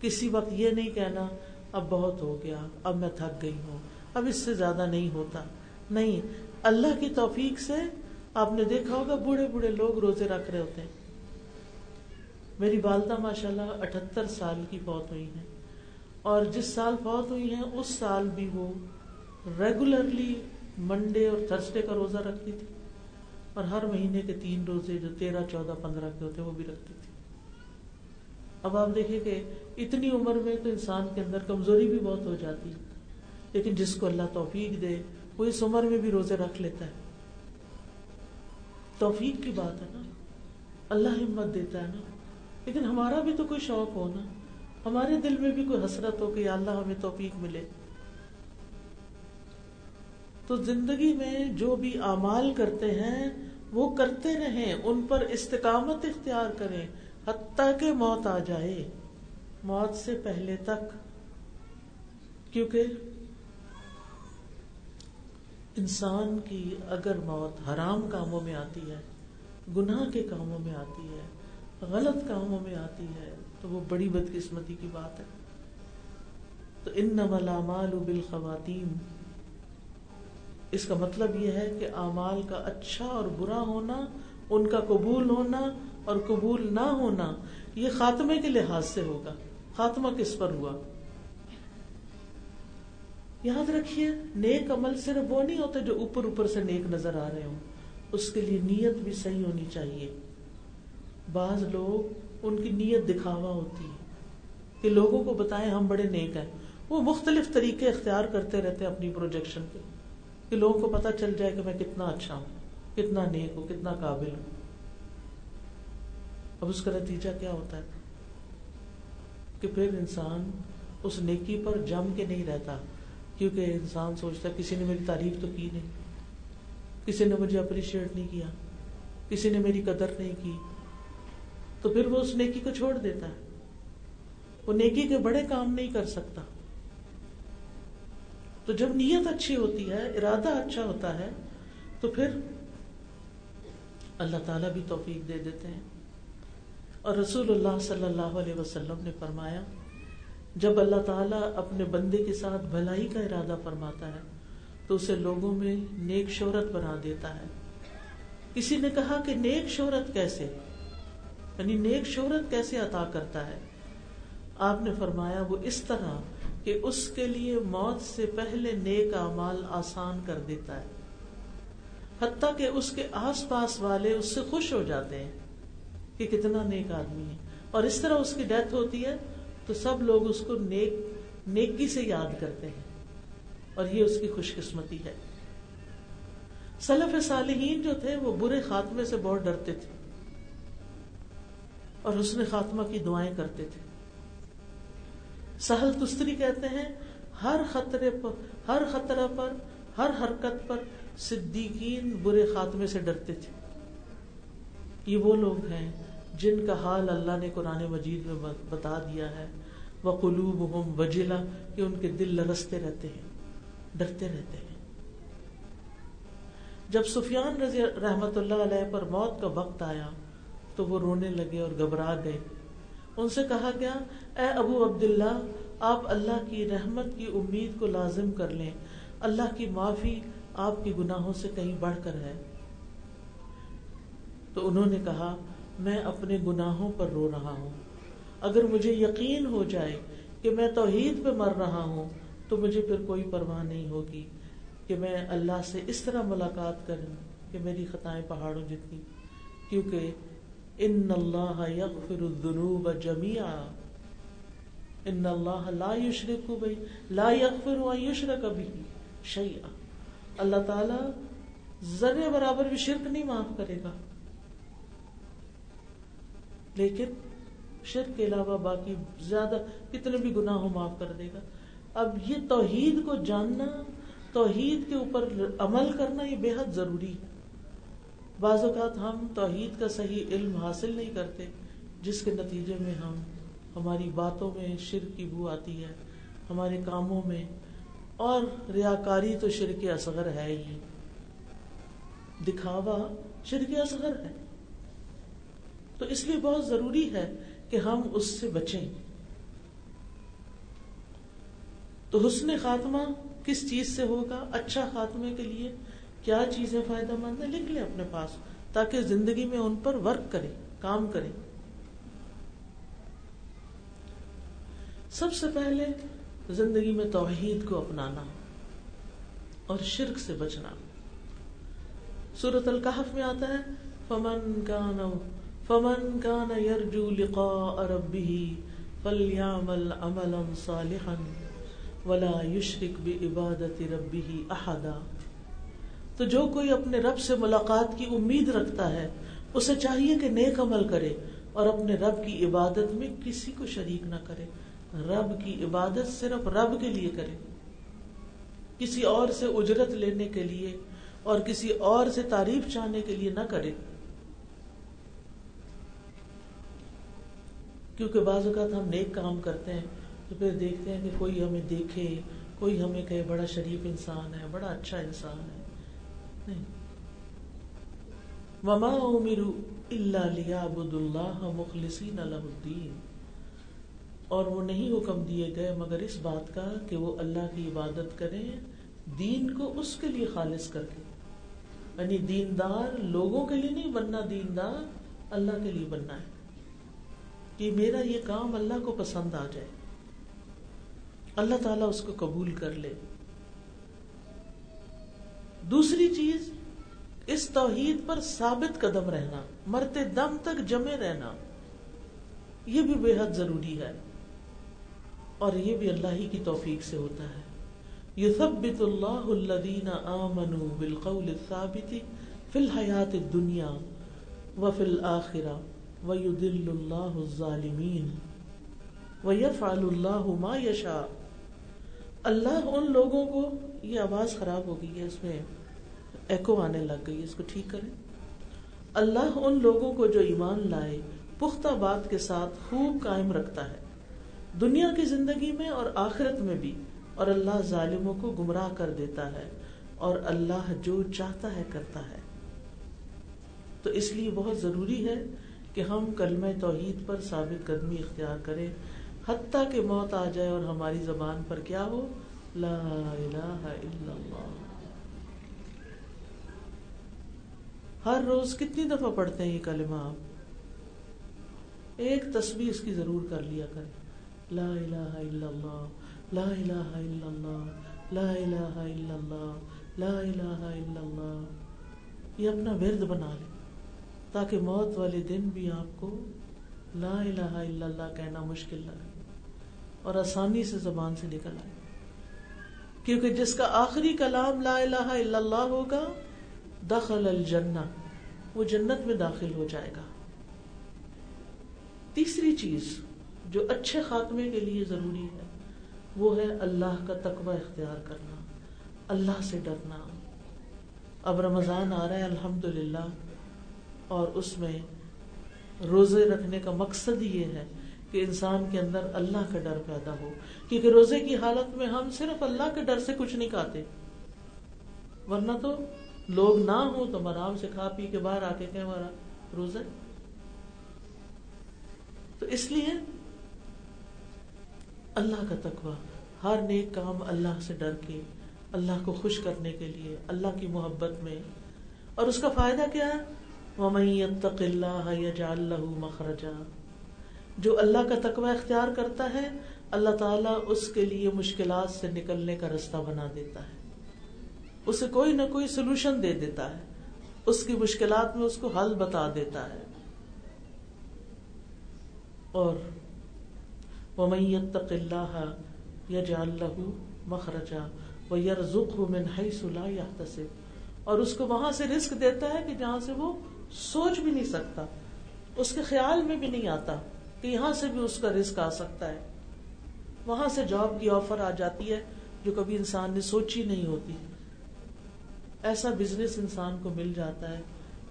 کسی وقت یہ نہیں کہنا، اب بہت ہو گیا، اب میں تھک گئی ہوں، اب اس سے زیادہ نہیں ہوتا۔ نہیں، اللہ کی توفیق سے آپ نے دیکھا ہوگا بوڑھے بوڑھے لوگ روزے رکھ رہے ہوتے ہیں۔ میری والدہ ماشاء اللہ اٹھتر سال کی فوت ہوئی ہیں۔ اور جس سال فوت ہوئی ہیں، اس سال بھی وہ ریگولرلی منڈے اور تھرسڈے کا روزہ رکھتی تھی اور ہر مہینے کے تین روزے جو تیرہ، چودہ، پندرہ کے ہوتے وہ بھی رکھتی تھی۔ اب آپ دیکھیں کہ اتنی عمر میں تو انسان کے اندر کمزوری بھی بہت ہو جاتی لیکن جس کو اللہ توفیق دے، وہ اس عمر میں بھی روزے رکھ لیتا ہے۔ توفیق کی بات ہے نا۔ اللہ ہمت دیتا ہے نا۔ لیکن ہمارا بھی تو کوئی شوق ہو نا۔ ہمارے دل میں بھی کوئی حسرت ہو کہ اللہ ہمیں توفیق ملے۔ تو زندگی میں جو بھی اعمال کرتے ہیں، وہ کرتے رہیں، ان پر استقامت اختیار کریں، حتیٰ کہ موت آ جائے۔ موت سے پہلے تک۔ کیونکہ انسان کی اگر موت حرام کاموں میں آتی ہے، گناہ کے کاموں میں آتی ہے، غلط کاموں میں آتی ہے، تو وہ بڑی بدقسمتی کی بات ہے۔ تو ان نمال بال خواتین اس کا مطلب یہ ہے کہ اعمال کا اچھا اور برا ہونا، ان کا قبول ہونا اور قبول نہ ہونا، یہ خاتمے کے لحاظ سے ہوگا۔ خاتمہ کس پر ہوا؟ یاد رکھیے، نیک عمل صرف وہ نہیں ہوتے جو اوپر اوپر سے نیک نظر آ رہے ہوں۔ اس کے لیے نیت بھی صحیح ہونی چاہیے۔ بعض لوگ ان کی نیت دکھاوا ہوتی ہے کہ لوگوں کو بتائیں ہم بڑے نیک ہیں۔ وہ مختلف طریقے اختیار کرتے رہتے ہیں اپنی پروجیکشن پہ کہ لوگوں کو پتا چل جائے کہ میں کتنا اچھا ہوں، کتنا نیک ہوں، کتنا قابل ہوں۔ اب اس کا نتیجہ کیا ہوتا ہے؟ کہ پھر انسان اس نیکی پر جم کے نہیں رہتا، کیونکہ انسان سوچتا ہے کسی نے میری تعریف تو کی نہیں، کسی نے مجھے اپریشیٹ نہیں کیا، کسی نے میری قدر نہیں کی۔ تو پھر وہ اس نیکی کو چھوڑ دیتا ہے۔ وہ نیکی کے بڑے کام نہیں کر سکتا۔ تو جب نیت اچھی ہوتی ہے، ارادہ اچھا ہوتا ہے، تو پھر اللہ تعالیٰ بھی توفیق دے دیتے ہیں۔ اور رسول اللہ صلی اللہ علیہ وسلم نے فرمایا، جب اللہ تعالیٰ اپنے بندے کے ساتھ بھلائی کا ارادہ فرماتا ہے، تو اسے لوگوں میں نیک شہرت بنا دیتا ہے۔ کسی نے کہا کہ نیک شہرت کیسے؟ یعنی نیک شہرت کیسے عطا کرتا ہے؟ آپ نے فرمایا، وہ اس طرح کہ اس کے لیے موت سے پہلے نیک اعمال آسان کر دیتا ہے۔ حتیٰ کہ اس کے آس پاس والے اس سے خوش ہو جاتے ہیں کہ کتنا نیک آدمی ہے۔ اور اس طرح اس کی ڈیتھ ہوتی ہے تو سب لوگ اس کو نیک، نیکی سے یاد کرتے ہیں۔ اور یہ اس کی خوش قسمتی ہے۔ سلف صالحین جو تھے وہ برے خاتمے سے بہت ڈرتے تھے اور حسن خاتمہ کی دعائیں کرتے تھے۔ سہل تستری کہتے ہیں، ہر خطرے پر، ہر خطرہ پر، ہر حرکت پر صدیقین برے خاتمے سے ڈرتے تھے۔ یہ وہ لوگ ہیں جن کا حال اللہ نے قرآن مجید میں بتا دیا ہے۔ وہ قلوب ہم وجلا کہ ان کے دل لرستے رہتے ہیں، ڈرتے رہتے ہیں۔ جب سفیان رضی رحمت اللہ علیہ پر موت کا وقت آیا، تو وہ رونے لگے اور گھبرا گئے۔ ان سے کہا گیا، اے ابو عبداللہ، آپ اللہ کی رحمت کی امید کو لازم کر لیں۔ اللہ کی معافی آپ کے گناہوں سے کہیں بڑھ کر ہے۔ تو انہوں نے کہا، میں اپنے گناہوں پر رو رہا ہوں۔ اگر مجھے یقین ہو جائے کہ میں توحید پہ مر رہا ہوں، تو مجھے پھر کوئی پرواہ نہیں ہوگی کہ میں اللہ سے اس طرح ملاقات کروں کہ میری خطائیں پہاڑوں جتنی۔ کیونکہ ان اللہ یغفر الذنوب جميعا ان اللہ لا یشرک بی، لا یغفر ان یشرک به شیئا. اللہ تعالی ذرے برابر بھی شرک نہیں معاف کرے گا. لیکن شرک کے علاوہ باقی زیادہ کتنے بھی گناہ ہو معاف کر دے گا. اب یہ توحید کو جاننا، توحید کے اوپر عمل کرنا یہ بے حد ضروری ہے. بعض اوقات ہم توحید کا صحیح علم حاصل نہیں کرتے، جس کے نتیجے میں ہم، ہماری باتوں میں شرک کی بو آتی ہے، ہمارے کاموں میں، اور ریاکاری تو شرک اصغر ہے ہی۔ دکھاوا شرک اصغر ہے۔ تو اس لیے بہت ضروری ہے کہ ہم اس سے بچیں۔ تو حسن خاتمہ کس چیز سے ہوگا؟ اچھا خاتمے کے لیے کیا چیزیں فائدہ مند ہے لکھ لیں اپنے پاس، تاکہ زندگی میں ان پر ورک کرے کام کرے سب سے پہلے زندگی میں توحید کو اپنانا اور شرک سے بچنا۔ سورت القحف میں آتا ہے، فمن کا فمن كان يرجو لقاء ربه فليعمل عملا صالحا ولا يشرك بعبادة ربه احدا۔ تو جو کوئی اپنے رب سے ملاقات کی امید رکھتا ہے، اسے چاہیے کہ نیک عمل کرے اور اپنے رب کی عبادت میں کسی کو شریک نہ کرے۔ رب کی عبادت صرف رب کے لیے کرے۔ کسی اور سے اجرت لینے کے لیے اور کسی اور سے تعریف چاہنے کے لیے نہ کرے۔ کیونکہ بعض اوقات ہم نیک کام کرتے ہیں تو پھر دیکھتے ہیں کہ کوئی ہمیں دیکھے، کوئی ہمیں کہے، بڑا شریف انسان ہے، بڑا اچھا انسان ہے۔ نہیں وما امروا الا ليعبدوا الله مخلصين له الدين۔ اور وہ نہیں حکم دیے گئے مگر اس بات کا کہ وہ اللہ کی عبادت کریں، دین کو اس کے لیے خالص کر کے۔ یعنی دیندار لوگوں کے لیے نہیں بننا دیندار اللہ کے لیے بننا ہے۔ کہ میرا یہ کام اللہ کو پسند آ جائے۔ اللہ تعالیٰ اس کو قبول کر لے۔ دوسری چیز، اس توحید پر ثابت قدم رہنا مرتے دم تک جمے رہنا، یہ بھی بے حد ضروری ہے۔ اور یہ بھی اللہ ہی کی توفیق سے ہوتا ہے۔ یثبت اللہ الذین آمنوا بالقول الثابت فی الحیات الدنیا وفی الاخرہ وَيُدِلُّ اللَّهُ الظَّالِمِينَ وَيَفْعَلُ اللَّهُ مَا يَشَاءُ اللہ ان لوگوں کو یہ آواز خراب ہو گئی ہے، اس میں ایکو آنے لگ گئی اس کو ٹھیک کریں۔ اللہ ان لوگوں کو جو ایمان لائے، پختہ بات کے ساتھ خوب قائم رکھتا ہے۔ دنیا کی زندگی میں اور آخرت میں بھی، اور اللہ ظالموں کو گمراہ کر دیتا ہے، اور اللہ جو چاہتا ہے کرتا ہے۔ تو اس لیے بہت ضروری ہے کہ ہم کلمہ توحید پر ثابت قدمی اختیار کریں۔ حتیٰ کہ موت آ جائے اور ہماری زبان پر کیا ہو؟ لا الہ الا اللہ۔ ہر روز کتنی دفعہ پڑھتے ہیں یہ کلمہ آپ؟ ایک تصویر اس کی ضرور کر لیا کریں۔ لا الہ الا اللہ، لا الہ الا اللہ، لا الہ الا اللہ، لا الہ الا اللہ۔ یہ اپنا ورد بنا لیں، تاکہ موت والے دن بھی آپ کو لا الہ الا اللہ کہنا مشکل لگے اور آسانی سے زبان سے نکل آئے۔ کیونکہ جس کا آخری کلام لا الہ الا اللہ ہوگا، دخل الجنہ، وہ جنت میں داخل ہو جائے گا۔ تیسری چیز جو اچھے خاتمے کے لیے ضروری ہے، وہ ہے اللہ کا تقوی اختیار کرنا، اللہ سے ڈرنا۔ اب رمضان آ رہا ہے الحمد للہ اور اس میں روزے رکھنے کا مقصد یہ ہے کہ انسان کے اندر اللہ کا ڈر پیدا ہو، کیونکہ روزے کی حالت میں ہم صرف اللہ کے ڈر سے کچھ نہیں کھاتے۔ ورنہ تو لوگ نہ ہو تو ہم آرام سے کھا پی کے باہر آ کے کہ ہمارا روزہ۔ تو اس لیے اللہ کا تقوی، ہر نیک کام اللہ سے ڈر کے، اللہ کو خوش کرنے کے لیے، اللہ کی محبت میں۔ اور اس کا فائدہ کیا ہے؟ يَتَّقِ اللَّهَ يَجْعَلْ لَهُ مَخْرَجًا۔ جو اللہ کا تقوی اختیار کرتا ہے، اللہ تعالیٰ اس کے لیے مشکلات سے نکلنے کا رستہ بنا دیتا ہے۔ اسے کوئی نہ کوئی سولوشن دے دیتا ہے۔ اس کی مشکلات میں اس کو حل بتا دیتا ہے۔ اور وَمَن يَتَّقِ اللَّهَ يَجْعَلْ لَهُ مَخْرَجًا وَيَرْزُقْهُ مِنْ حَيْثُ لَا يَحْتَسِبُ۔ اور اس کو وہاں سے رزق دیتا ہے کہ جہاں سے وہ سوچ بھی نہیں سکتا، اس کے خیال میں بھی نہیں آتا۔ کہ یہاں سے بھی اس کا رزق آ سکتا ہے۔ وہاں سے جاب کی آفر آ جاتی ہے جو کبھی انسان نے سوچی نہیں ہوتی۔ ایسا بزنس انسان کو مل جاتا ہے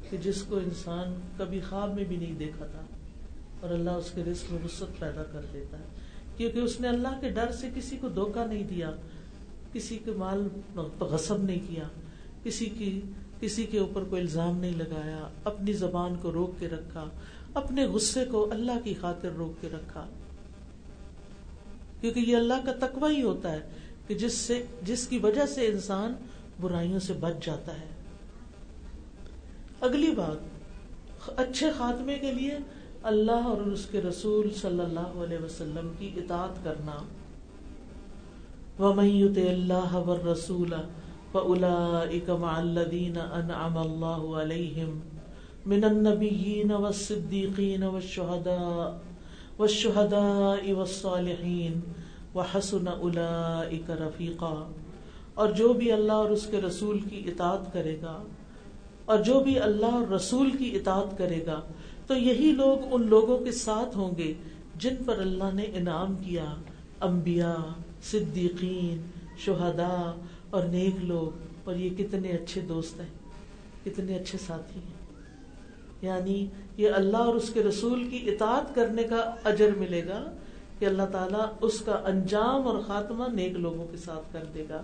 کہ جس کو انسان کبھی خواب میں بھی نہیں دیکھا تھا اور اللہ اس کے رزق میں وسط پیدا کر دیتا ہے۔ کیونکہ اس نے اللہ کے ڈر سے کسی کو دھوکہ نہیں دیا، کسی کے مال غصب نہیں کیا، کسی کی، کسی کے اوپر کوئی الزام نہیں لگایا، اپنی زبان کو روک کے رکھا اپنے غصے کو اللہ کی خاطر روک کے رکھا۔ کیونکہ یہ اللہ کا تقوی ہی ہوتا ہے کہ جس سے، جس کی وجہ سے انسان برائیوں سے بچ جاتا ہے۔ اگلی بات، اچھے خاتمے کے لیے اللہ اور اس کے رسول صلی اللہ علیہ وسلم کی اطاعت کرنا۔ وَمَن يُطِعِ اللَّهَ وَالرَّسُولَ فَأُولَئِكَ مَعَ الَّذِينَ أَنْعَمَ اللَّهُ عَلَيْهِمْ مِنَ النَّبِيِّينَ وَالصِّدِّيقِينَ وَالشُّهَدَاءِ وَالشُّهَدَاءِ وَالصَّالِحِينَ وَحَسُنَ أُولَئِكَ رَفِيقًا اور جو بھی اللہ اور اس کے رسول کی اطاعت کرے گا، اور جو بھی اللہ اور رسول کی اطاعت کرے گا، تو یہی لوگ ان لوگوں کے ساتھ ہوں گے جن پر اللہ نے انعام کیا۔ انبیاء، صدیقین شہدا اور نیک لوگ۔ اور یہ کتنے اچھے دوست ہیں، کتنے اچھے ساتھی ہیں۔ یعنی یہ اللہ اور اس کے رسول کی اطاعت کرنے کا اجر ملے گا کہ اللہ تعالیٰ اس کا انجام اور خاتمہ نیک لوگوں کے ساتھ کر دے گا۔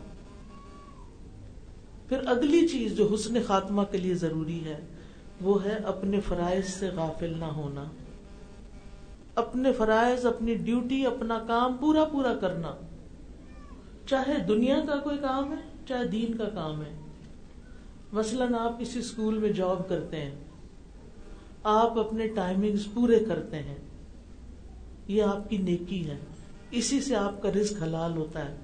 پھر اگلی چیز جو حسن خاتمہ کے لیے ضروری ہے وہ ہے اپنے فرائض سے غافل نہ ہونا۔ اپنے فرائض، اپنی ڈیوٹی، اپنا کام پورا پورا کرنا۔ چاہے دنیا کا کوئی کام ہے، چاہے دین کا کام ہے۔ مثلاً آپ کسی اسکول میں جاب کرتے ہیں۔ آپ اپنے ٹائمنگ پورے کرتے ہیں۔ یہ آپ کی نیکی ہے۔ اسی سے آپ کا رزق حلال ہوتا ہے۔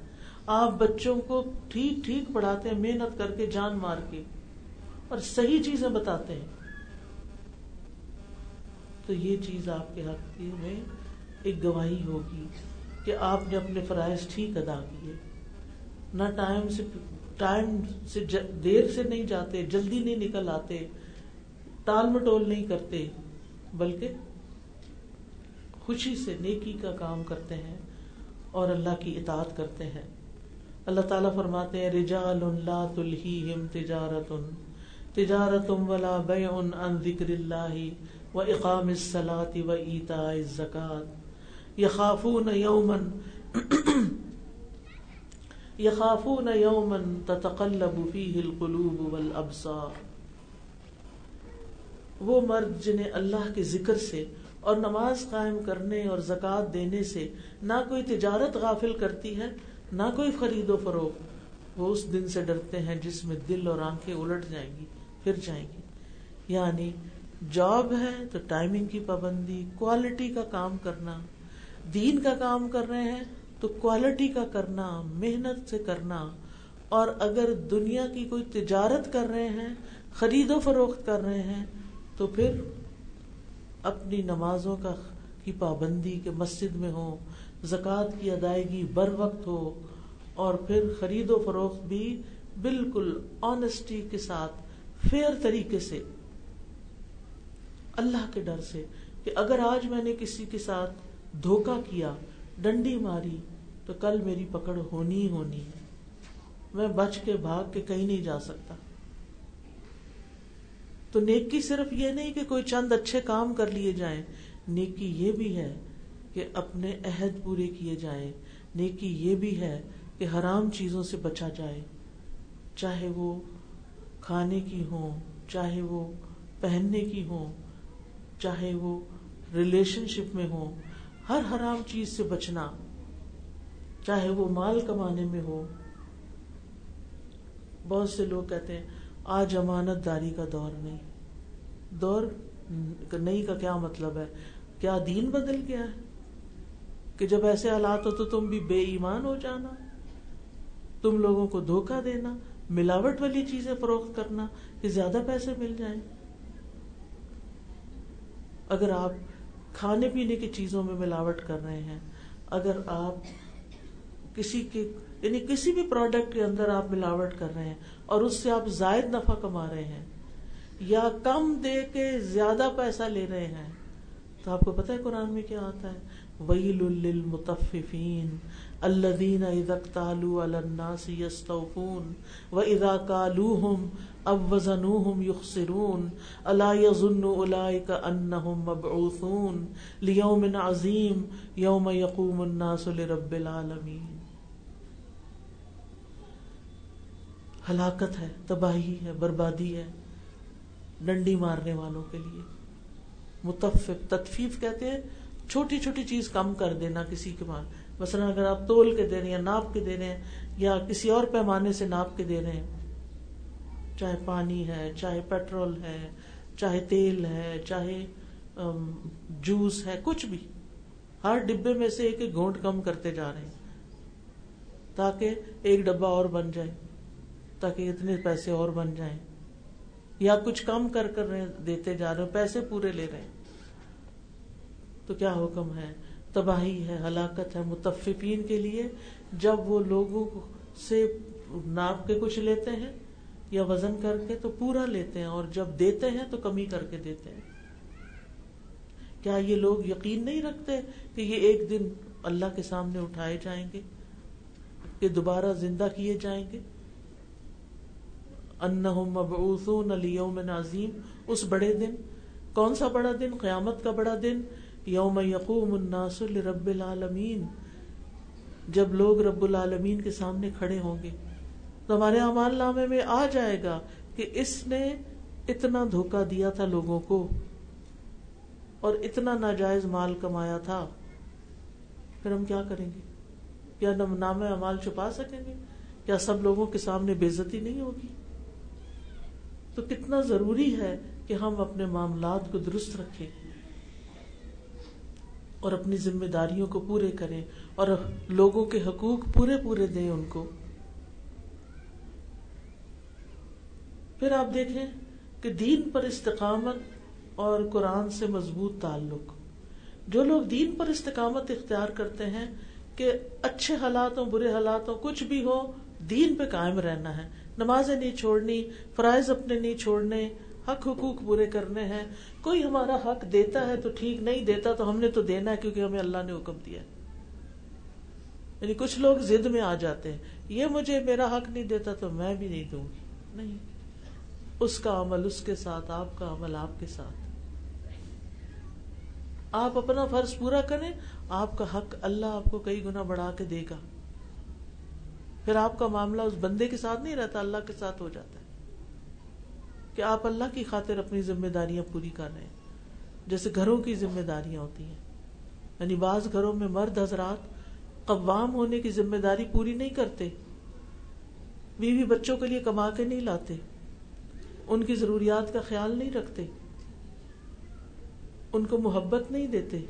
آپ بچوں کو ٹھیک ٹھیک پڑھاتے ہیں، محنت کر کے، جان مار کے۔ اور صحیح چیزیں بتاتے ہیں۔ تو یہ چیز آپ کے حق میں ایک گواہی ہوگی کہ آپ نے اپنے فرائض ٹھیک ادا کیے۔ نہ ٹائم سے ٹائم سے دیر سے نہیں جاتے، جلدی نہیں نکل آتے۔ ٹال مٹول نہیں کرتے، بلکہ خوشی سے نیکی کا کام کرتے ہیں اور اللہ کی اطاعت کرتے ہیں۔ اللہ تعالیٰ فرماتے ہیں، رجال لا تلہیہم تجارت تجارت ولا بیع عن ذکر اللہ و اقام الصلاة و ایتاء الزکاة یخافون یوما یخافون یوما تتقلب فیہ القلوب والابصار۔ وہ مرد جنہیں اللہ کے ذکر سے اور نماز قائم کرنے اور زکوٰۃ دینے سے نہ کوئی تجارت غافل کرتی ہے، نہ کوئی خرید و فروخت۔ وہ اس دن سے ڈرتے ہیں جس میں دل اور آنکھیں الٹ جائیں گی، پھر جائیں گی۔ یعنی جاب ہے تو ٹائمنگ کی پابندی کوالٹی کا کام کرنا۔ دین کا کام کر رہے ہیں تو کوالٹی کا کرنا، محنت سے کرنا۔ اور اگر دنیا کی کوئی تجارت کر رہے ہیں، خرید و فروخت کر رہے ہیں تو پھر اپنی نمازوں کا کی پابندی کے مسجد میں ہو زکوٰۃ کی ادائیگی بر وقت ہو، اور پھر خرید و فروخت بھی بالکل آنےسٹی کے ساتھ فیئر طریقے سے۔ اللہ کے ڈر سے کہ اگر آج میں نے کسی کے ساتھ دھوکا کیا، ڈنڈی ماری، تو کل میری پکڑ ہونی ہی ہونی ہے۔ میں بچ کے بھاگ کے کہیں نہیں جا سکتا۔ تو نیکی صرف یہ نہیں کہ کوئی چند اچھے کام کر لیے جائیں، نیکی یہ بھی ہے کہ اپنے عہد پورے کیے جائیں، نیکی یہ بھی ہے کہ حرام چیزوں سے بچا جائے، چاہے وہ کھانے کی ہو چاہے وہ پہننے کی ہو چاہے وہ ریلیشن شپ میں ہو ہر حرام چیز سے بچنا، چاہے وہ مال کمانے میں ہو۔ بہت سے لوگ کہتے ہیں آج امانت داری کا دور نہیں۔ دور نہیں کا کیا مطلب ہے؟ کیا دین بدل گیا ہے؟ کہ جب ایسے حالات ہو تو تم بھی بے ایمان ہو جانا۔ تم لوگوں کو دھوکا دینا، ملاوٹ والی چیزیں فروخت کرنا، کہ زیادہ پیسے مل جائیں۔ اگر آپ کھانے پینے کی چیزوں میں ملاوٹ کر رہے ہیں، اگر آپ کسی کے یعنی کسی بھی پروڈکٹ کے اندر آپ ملاوٹ کر رہے ہیں اور اس سے آپ زائد نفع کما رہے ہیں یا کم دے کے زیادہ پیسہ لے رہے ہیں، تو آپ کو پتا ہے قرآن میں کیا آتا ہے؟ ویل للمطففین الذین اذا اقتالوا علی الناس یستوفون و واذا کالوہم اب وزنوہم یخسرون الا یظن اولئک انہم مبعوثون لیوم عظیم یوم یقوم الناس لرب العالمین ہلاکت ہے، تباہی ہے، بربادی ہے، ڈنڈی مارنے والوں کے لیے۔ متفق، تطفیف کہتے ہیں، چھوٹی چھوٹی چیز کم کر دینا کسی کے مال۔ مثلا اگر آپ تول کے دے رہے ہیں ناپ کے دے رہے ہیں، یا کسی اور پیمانے سے ناپ کے دے رہے ہیں، چاہے پانی ہے، چاہے پیٹرول ہے، چاہے تیل ہے، چاہے جوس ہے، کچھ بھی۔ ہر ڈبے میں سے ایک ایک گھونٹ کم کرتے جا رہے ہیں، تاکہ ایک ڈبا اور بن جائے۔ تاکہ اتنے پیسے اور بن جائیں۔ یا کچھ کم کر کر دیتے جا رہے پیسے پورے لے رہے ہیں۔ تو کیا حکم ہے؟ تباہی ہے، ہلاکت ہے، متفقین کے لیے جب وہ لوگوں سے ناپ کے کچھ لیتے ہیں یا وزن کر کے تو پورا لیتے ہیں، اور جب دیتے ہیں تو کمی کر کے دیتے ہیں۔ کیا یہ لوگ یقین نہیں رکھتے کہ یہ ایک دن اللہ کے سامنے اٹھائے جائیں گے، کہ دوبارہ زندہ کیے جائیں گے؟ انہم مبعوثون لیوم عظیم، اس بڑے دن، کون سا بڑا دن؟ قیامت کا بڑا دن، یوم یقوم الناس لرب العالمین۔ جب لوگ رب العالمین کے سامنے کھڑے ہوں گے، تو ہمارے امان نامے میں آ جائے گا کہ اس نے اتنا دھوکا دیا تھا لوگوں کو اور اتنا ناجائز مال کمایا تھا۔ پھر ہم کیا کریں گے؟ کیا نام امال چھپا سکیں گے؟ کیا سب لوگوں کے سامنے بےزتی نہیں ہوگی؟ تو کتنا ضروری ہے کہ ہم اپنے معاملات کو درست رکھیں اور اپنی ذمہ داریوں کو پورے کریں اور لوگوں کے حقوق پورے پورے دیں ان کو۔ پھر آپ دیکھیں کہ دین پر استقامت اور قرآن سے مضبوط تعلق۔ جو لوگ دین پر استقامت اختیار کرتے ہیں کہ اچھے حالات ہوں، برے حالات ہوں، کچھ بھی ہو، دین پہ قائم رہنا ہے۔ نمازیں نہیں چھوڑنی، فرائض اپنے نہیں چھوڑنے، حق حقوق پورے کرنے ہیں۔ کوئی ہمارا حق دیتا ہے تو ٹھیک، نہیں دیتا تو ہم نے تو دینا ہے کیونکہ ہمیں اللہ نے حکم دیا یعنی کچھ لوگ زد میں آ جاتے ہیں۔ یہ مجھے میرا حق نہیں دیتا تو میں بھی نہیں دوں گی۔ نہیں۔ اس کا عمل اس کے ساتھ، آپ کا عمل آپ کے ساتھ۔ آپ اپنا فرض پورا کریں، آپ کا حق اللہ آپ کو کئی گنا بڑھا کے دے گا۔ پھر آپ کا معاملہ اس بندے کے ساتھ نہیں رہتا، اللہ کے ساتھ ہو جاتا ہے۔ کہ آپ اللہ کی خاطر اپنی ذمہ داریاں پوری کر رہے ہیں۔ جیسے گھروں کی ذمہ داریاں ہوتی ہیں۔ یعنی بعض گھروں میں مرد حضرات قوام ہونے کی ذمہ داری پوری نہیں کرتے۔ بیوی بچوں کے لیے کما کے نہیں لاتے۔ ان کی ضروریات کا خیال نہیں رکھتے۔ ان کو محبت نہیں دیتے۔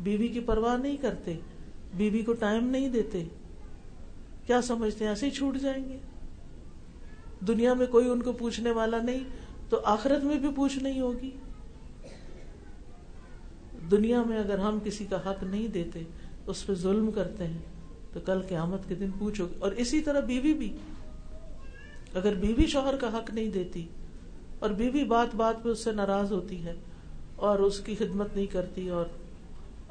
بیوی کی پرواہ نہیں کرتے۔ بیوی کو ٹائم نہیں دیتے۔ کیا سمجھتے ہیں؟ ایسے ہی چھوٹ جائیں گے۔ دنیا میں کوئی ان کو پوچھنے والا نہیں، تو آخرت میں بھی پوچھ نہیں ہوگی۔ دنیا میں اگر ہم کسی کا حق نہیں دیتے، اس پہ ظلم کرتے ہیں، تو کل قیامت کے دن پوچھو اور اسی طرح بیوی بھی۔ اگر بیوی شوہر کا حق نہیں دیتی اور بیوی بات بات پہ اس سے ناراض ہوتی ہے اور اس کی خدمت نہیں کرتی اور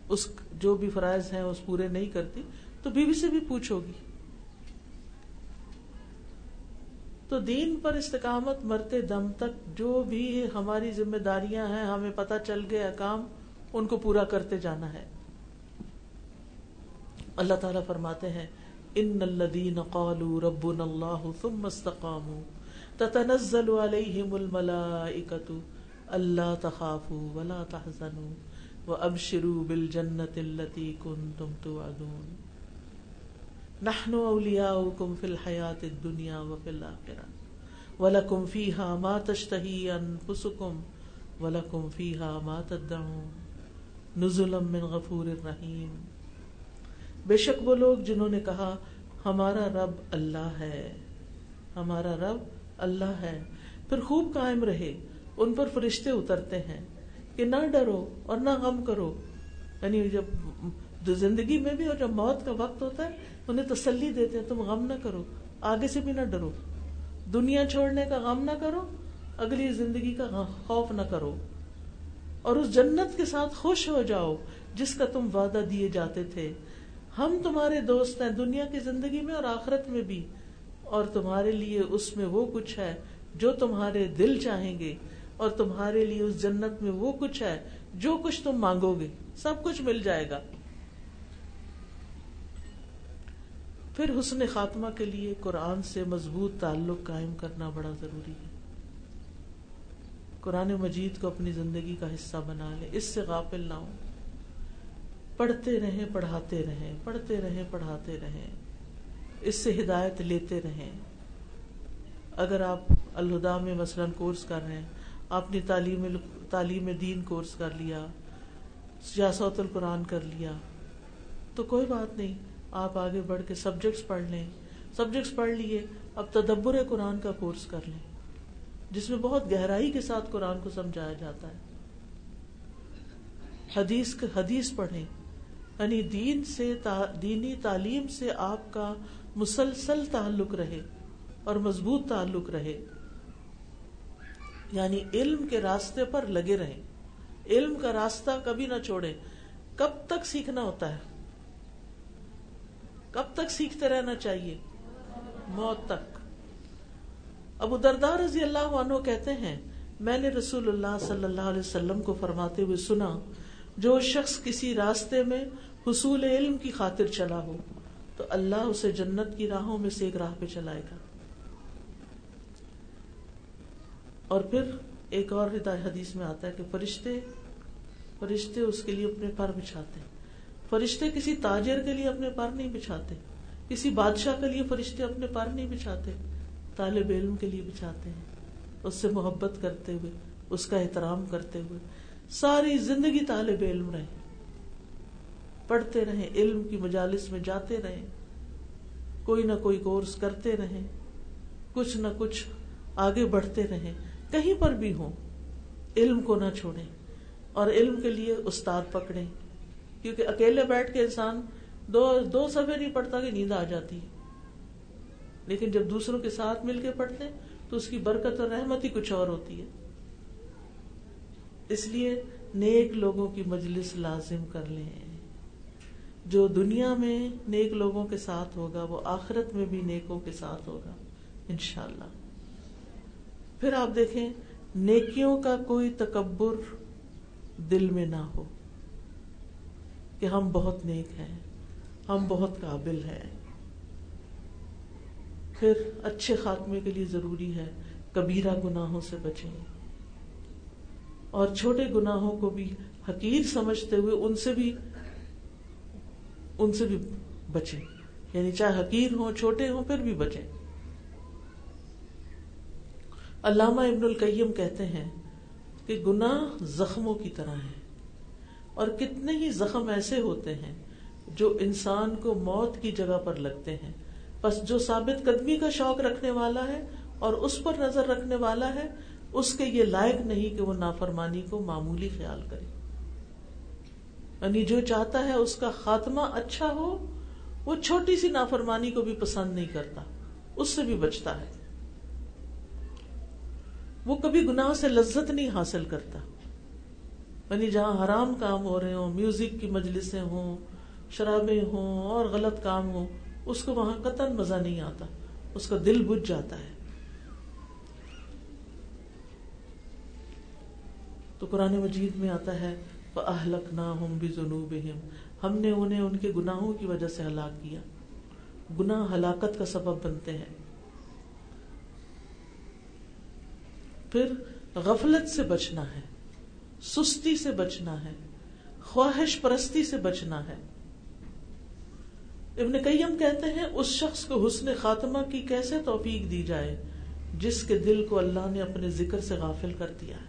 اس جو بھی فرائض ہیں اس پورے نہیں کرتی، تو بیوی سے بھی پوچھو گی۔ تو دین پر استقامت مرتے دم تک جو بھی ہماری ذمہ داریاں ہیں، ہمیں پتہ چل گیا کام ان کو پورا کرتے جانا ہے۔ اللہ تعالیٰ فرماتے ہیں، ان الذين قالوا ربنا الله ثم استقاموا تتنزل عليهم الملائكة الا تخافوا ولا تحزنوا وابشروا بالجنة التي كنتم توعدون۔ نحن اولياؤكم في الحياة الدنيا وفي الآخرة ولكم فيها ما تشتهي انفسكم ولكم فيها ما تدعون نزلا من غفور رحيم بے شک وہ لوگ جنہوں نے کہا ہمارا رب اللہ ہے، ہمارا رب اللہ ہے۔ پھر خوب قائم رہے، ان پر فرشتے اترتے ہیں کہ نہ ڈرو اور نہ غم کرو۔ یعنی جب زندگی میں بھی اور جب موت کا وقت ہوتا ہے انہیں تسلی دیتے ہیں، تم غم نہ کرو، آگے سے بھی نہ ڈرو۔ دنیا چھوڑنے کا غم نہ کرو، اگلی زندگی کا خوف نہ کرو۔ اور اس جنت کے ساتھ خوش ہو جاؤ، جس کا تم وعدہ دیے جاتے تھے۔ ہم تمہارے دوست ہیں دنیا کی زندگی میں اور آخرت میں بھی، اور تمہارے لیے اس میں وہ کچھ ہے جو تمہارے دل چاہیں گے، اور تمہارے لیے اس جنت میں وہ کچھ ہے جو کچھ تم مانگو گے۔ سب کچھ مل جائے گا۔ پھر حسن خاتمہ کے لیے قرآن سے مضبوط تعلق قائم کرنا بڑا ضروری ہے۔ قرآن مجید کو اپنی زندگی کا حصہ بنا لے اس سے غافل نہ ہو پڑھتے رہیں، پڑھاتے رہیں، پڑھتے رہیں، پڑھاتے رہیں۔ اس سے ہدایت لیتے رہیں۔ اگر آپ الہدا میں مثلاً کورس کر رہے ہیں، آپ نے تعلیم تعلیم دین کورس کر لیا، سیاست القرآن کر لیا، تو کوئی بات نہیں۔ آپ آگے بڑھ کے سبجیکٹس پڑھ لیں۔ سبجیکٹس پڑھ لیے، اب تدبر قرآن کا کورس کر لیں۔ جس میں بہت گہرائی کے ساتھ قرآن کو سمجھایا جاتا ہے۔ حدیث حدیث پڑھیں۔ یعنی دین سے دینی تعلیم سے آپ کا مسلسل تعلق رہے اور مضبوط تعلق رہے۔ یعنی علم کے راستے پر لگے رہیں۔ علم کا راستہ کبھی نہ چھوڑے کب تک سیکھنا ہوتا ہے؟ کب تک سیکھتے رہنا چاہیے؟ موت تک۔ ابو دردار رضی اللہ عنہ کہتے ہیں، میں نے رسول اللہ صلی اللہ علیہ وسلم کو فرماتے ہوئے سنا، جو شخص کسی راستے میں حصول علم کی خاطر چلا ہو، تو اللہ اسے جنت کی راہوں میں سے ایک راہ پہ چلائے گا۔ اور پھر ایک اور ہدایت حدیث میں آتا ہے کہ فرشتے فرشتے اس کے لیے اپنے پر بچھاتے ہیں۔ فرشتے کسی تاجر کے لیے اپنے پر نہیں بچھاتے، کسی بادشاہ کے لیے فرشتے اپنے پر نہیں بچھاتے، طالب علم کے لیے بچھاتے ہیں، اس سے محبت کرتے ہوئے، اس کا احترام کرتے ہوئے۔ ساری زندگی طالب علم رہے، پڑھتے رہیں علم کی مجالس میں جاتے رہیں کوئی نہ کوئی کورس کرتے رہیں کچھ نہ کچھ آگے بڑھتے رہیں کہیں پر بھی ہوں، علم کو نہ چھوڑیں اور علم کے لیے استاد پکڑے کیونکہ اکیلے بیٹھ کے انسان دو دو سفے نہیں پڑھتا کہ نیند آ جاتی ہے۔ لیکن جب دوسروں کے ساتھ مل کے پڑھتے تو اس کی برکت اور رحمت ہی کچھ اور ہوتی ہے۔ اس لیے نیک لوگوں کی مجلس لازم کر لیں۔ جو دنیا میں نیک لوگوں کے ساتھ ہوگا، وہ آخرت میں بھی نیکوں کے ساتھ ہوگا، انشاءاللہ۔ پھر آپ دیکھیں، نیکیوں کا کوئی تکبر دل میں نہ ہو۔ کہ ہم بہت نیک ہیں، ہم بہت قابل ہیں۔ پھر اچھے خاتمے کے لیے ضروری ہے کبیرہ گناہوں سے بچیں۔ اور چھوٹے گناہوں کو بھی حقیر سمجھتے ہوئے ان سے بھی، ان سے بھی بچیں۔ یعنی چاہے حقیر ہوں، چھوٹے ہوں، پھر بھی بچیں۔ علامہ ابن القیم کہتے ہیں کہ گناہ زخموں کی طرح ہے اور کتنے ہی زخم ایسے ہوتے ہیں جو انسان کو موت کی جگہ پر لگتے ہیں۔ بس جو ثابت قدمی کا شوق رکھنے والا ہے اور اس پر نظر رکھنے والا ہے، اس کے یہ لائق نہیں کہ وہ نافرمانی کو معمولی خیال کرے۔ یعنی جو چاہتا ہے اس کا خاتمہ اچھا ہو، وہ چھوٹی سی نافرمانی کو بھی پسند نہیں کرتا، اس سے بھی بچتا ہے۔ وہ کبھی گناہ سے لذت نہیں حاصل کرتا۔ یعنی جہاں حرام کام ہو رہے ہوں، میوزک کی مجلسیں ہوں، شرابیں ہوں اور غلط کام ہو اس کو وہاں قطن مزہ نہیں آتا، اس کا دل بجھ جاتا ہے۔ تو قرآن مجید میں آتا ہے اہلک نہ ہوں بھی جنوب ہم نے انہیں ان کے گناہوں کی وجہ سے ہلاک کیا۔ گناہ ہلاکت کا سبب بنتے ہیں۔ پھر غفلت سے بچنا ہے۔ سستی سے بچنا ہے، خواہش پرستی سے بچنا ہے۔ ابن قیم کہتے ہیں، اس شخص کو حسن خاتمہ کی کیسے توفیق دی جائے جس کے دل کو اللہ نے اپنے ذکر سے غافل کر دیا ہے؟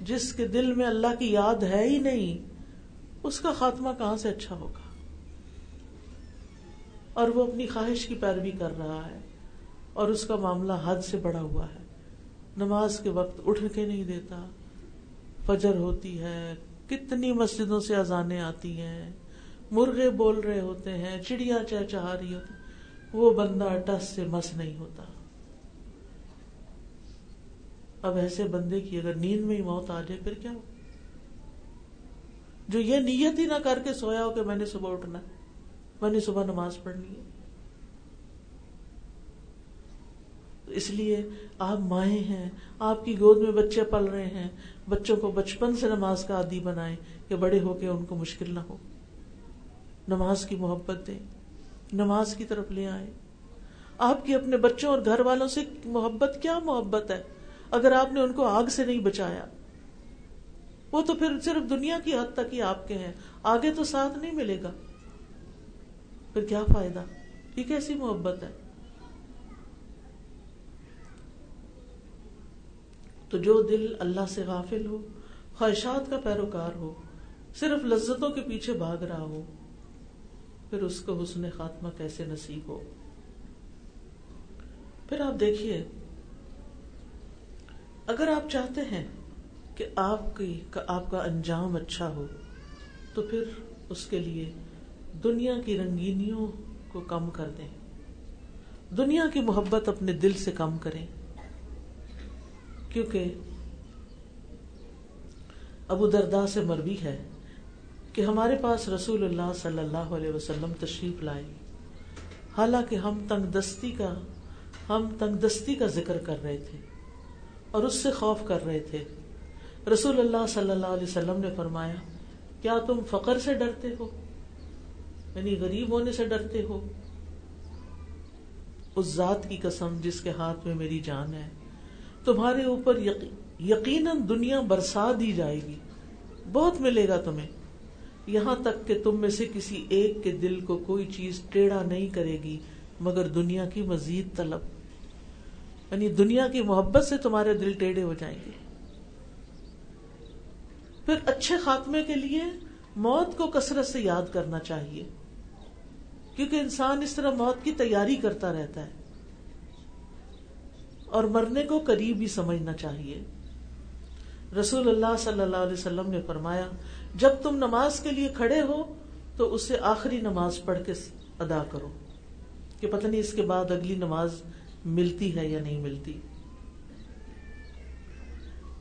جس کے دل میں اللہ کی یاد ہے ہی نہیں، اس کا خاتمہ کہاں سے اچھا ہوگا؟ اور وہ اپنی خواہش کی پیروی کر رہا ہے اور اس کا معاملہ حد سے بڑا ہوا ہے۔ نماز کے وقت اٹھ کے نہیں دیتا فجر ہوتی ہے، کتنی مسجدوں سے اذانے آتی ہیں، مرغے بول رہے ہوتے ہیں، چڑیا چہ چاہ رہی ہوتی، وہ بندہ ٹس سے مس نہیں ہوتا۔ اب ایسے بندے کی اگر نیند میں ہی موت آ جائے، پھر کیا ہو؟ جو یہ نیت ہی نہ کر کے سویا ہو کہ میں نے صبح اٹھنا میں نے صبح نماز پڑھنی ہے۔ اس لیے آپ مائیں ہیں، آپ کی گود میں بچے پل رہے ہیں بچوں کو بچپن سے نماز کا عادی بنائیں کہ بڑے ہو کے ان کو مشکل نہ ہو۔ نماز کی محبت دیں، نماز کی طرف لے آئے آپ کی اپنے بچوں اور گھر والوں سے محبت، کیا محبت ہے؟ اگر آپ نے ان کو آگ سے نہیں بچایا، وہ تو پھر صرف دنیا کی حد تک ہی آپ کے ہیں۔ آگے تو ساتھ نہیں ملے گا۔ پھر کیا فائدہ؟ یہ کیسی محبت ہے؟ تو جو دل اللہ سے غافل ہو، خواہشات کا پیروکار ہو، صرف لذتوں کے پیچھے بھاگ رہا ہو، پھر اس کو حسن خاتمہ کیسے نصیب ہو؟ پھر آپ دیکھیے، اگر آپ چاہتے ہیں کہ آپ کی آپ کا انجام اچھا ہو، تو پھر اس کے لیے دنیا کی رنگینیوں کو کم کر دیں۔ دنیا کی محبت اپنے دل سے کم کریں۔ کیونکہ ابو دردا سے مربی ہے کہ ہمارے پاس رسول اللہ صلی اللہ علیہ وسلم تشریف لائے۔ حالانکہ ہم تنگ دستی کا، ہم تنگ دستی کا ذکر کر رہے تھے اور اس سے خوف کر رہے تھے۔ رسول اللہ صلی اللہ علیہ وسلم نے فرمایا، کیا تم فقر سے ڈرتے ہو؟ یعنی غریب ہونے سے ڈرتے ہو؟ اس ذات کی قسم جس کے ہاتھ میں میری جان ہے تمہارے اوپر یقیناً دنیا برسا دی جائے گی۔ بہت ملے گا تمہیں۔ یہاں تک کہ تم میں سے کسی ایک کے دل کو کوئی چیز ٹیڑھا نہیں کرے گی، مگر دنیا کی مزید طلب۔ یعنی دنیا کی محبت سے تمہارے دل ٹیڑھے ہو جائیں گے۔ پھر اچھے خاتمے کے لیے موت کو کثرت سے یاد کرنا چاہیے، کیونکہ انسان اس طرح موت کی تیاری کرتا رہتا ہے۔ اور مرنے کو قریب ہی سمجھنا چاہیے۔ رسول اللہ صلی اللہ علیہ وسلم نے فرمایا، جب تم نماز کے لیے کھڑے ہو، تو اسے آخری نماز پڑھ کے ادا کرو۔ کہ پتہ نہیں اس کے بعد اگلی نماز ملتی ہے یا نہیں ملتی۔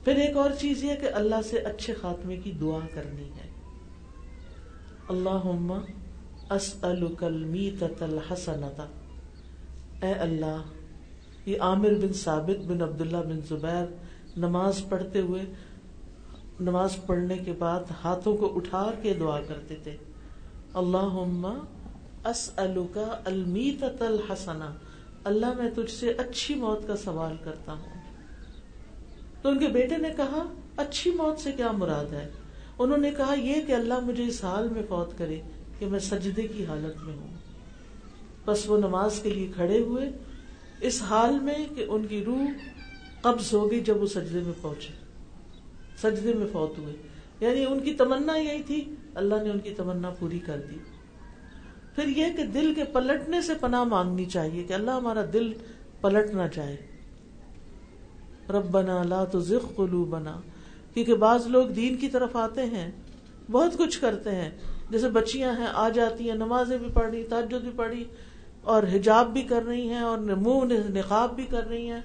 پھر ایک اور چیز یہ کہ اللہ سے اچھے خاتمے کی دعا کرنی ہے۔ اللہ اے اللہ یہ عامر بن ثابت بن عبداللہ بن زبیر نماز پڑھتے ہوئے، نماز پڑھنے کے بعد ہاتھوں کو اٹھا کے دعا کرتے تھے۔ اللہ کا المیت الحسنا اللہ میں تجھ سے اچھی موت کا سوال کرتا ہوں۔ تو ان کے بیٹے نے کہا، اچھی موت سے کیا مراد ہے؟ انہوں نے کہا، یہ کہ اللہ مجھے اس حال میں فوت کرے کہ میں سجدے کی حالت میں ہوں۔ بس وہ نماز کے لیے کھڑے ہوئے اس حال میں کہ ان کی روح قبض ہو گئی جب وہ سجدے میں پہنچے۔ سجدے میں فوت ہوئے۔ یعنی ان کی تمنا یہی تھی۔ اللہ نے ان کی تمنا پوری کر دی۔ پھر یہ کہ دل کے پلٹنے سے پناہ مانگنی چاہیے کہ اللہ ہمارا دل پلٹ نہ جائے۔ رب بنا لا تو ذخ قلو بنا کیونکہ بعض لوگ دین کی طرف آتے ہیں، بہت کچھ کرتے ہیں۔ جیسے بچیاں ہیں، آ جاتی ہیں، نمازیں بھی پڑھ رہی تاجد بھی پڑھی۔ اور حجاب بھی کر رہی ہیں اور منہ نقاب بھی کر رہی ہیں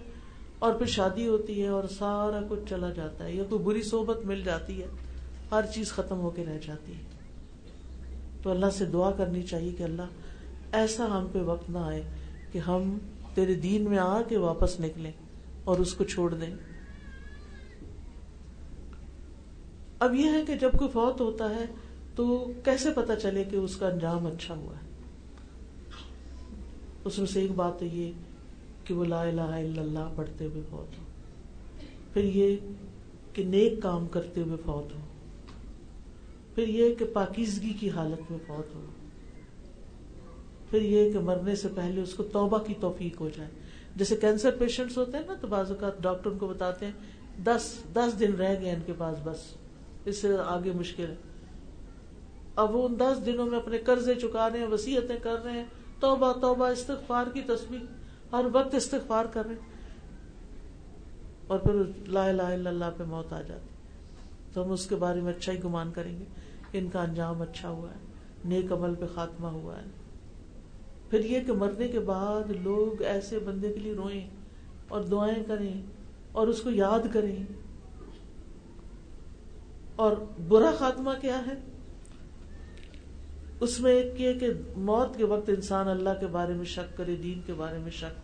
اور پھر شادی ہوتی ہے اور سارا کچھ چلا جاتا ہے یا کوئی بری صحبت مل جاتی ہے، ہر چیز ختم ہو کے رہ جاتی ہے۔ تو اللہ سے دعا کرنی چاہیے کہ اللہ ایسا ہم پہ وقت نہ آئے کہ ہم تیرے دین میں آ کے واپس نکلیں اور اس کو چھوڑ دیں۔ اب یہ ہے کہ جب کوئی فوت ہوتا ہے تو کیسے پتا چلے کہ اس کا انجام اچھا ہوا ہے؟ اس میں سے ایک بات تو یہ کہ وہ لا الہ الا اللہ پڑھتے ہوئے فوت ہو۔ پھر یہ کہ نیک کام کرتے ہوئے فوت ہو۔ پھر یہ کہ پاکیزگی کی حالت میں فوت ہو۔ پھر یہ کہ مرنے سے پہلے اس کو توبہ کی توفیق ہو جائے۔ جیسے کینسر پیشنٹس ہوتے ہیں نا، تو بعض اوقات ڈاکٹر ان کو بتاتے ہیں، دس دس دن رہ گئے ان کے پاس، بس۔ اس سے آگے مشکل ہے۔ اب وہ ان دس دنوں میں اپنے قرضے چکا رہے ہیں وسیعتیں کر رہے ہیں توبہ توبہ، استغفار کی تصویر ہر وقت استغفار کر رہے اور پھر لا الہ الا اللہ پہ موت آ جاتی۔ تو ہم اس کے بارے میں اچھا ہی گمان کریں گے۔ ان کا انجام اچھا ہوا ہے۔ نیک عمل پہ خاتمہ ہوا ہے۔ پھر یہ کہ مرنے کے بعد لوگ ایسے بندے کے لیے روئیں اور دعائیں کریں اور اس کو یاد کریں۔ اور برا خاتمہ کیا ہے؟ اس میں ایک یہ کہ موت کے وقت انسان اللہ کے بارے میں شک کرے، دین کے بارے میں شک،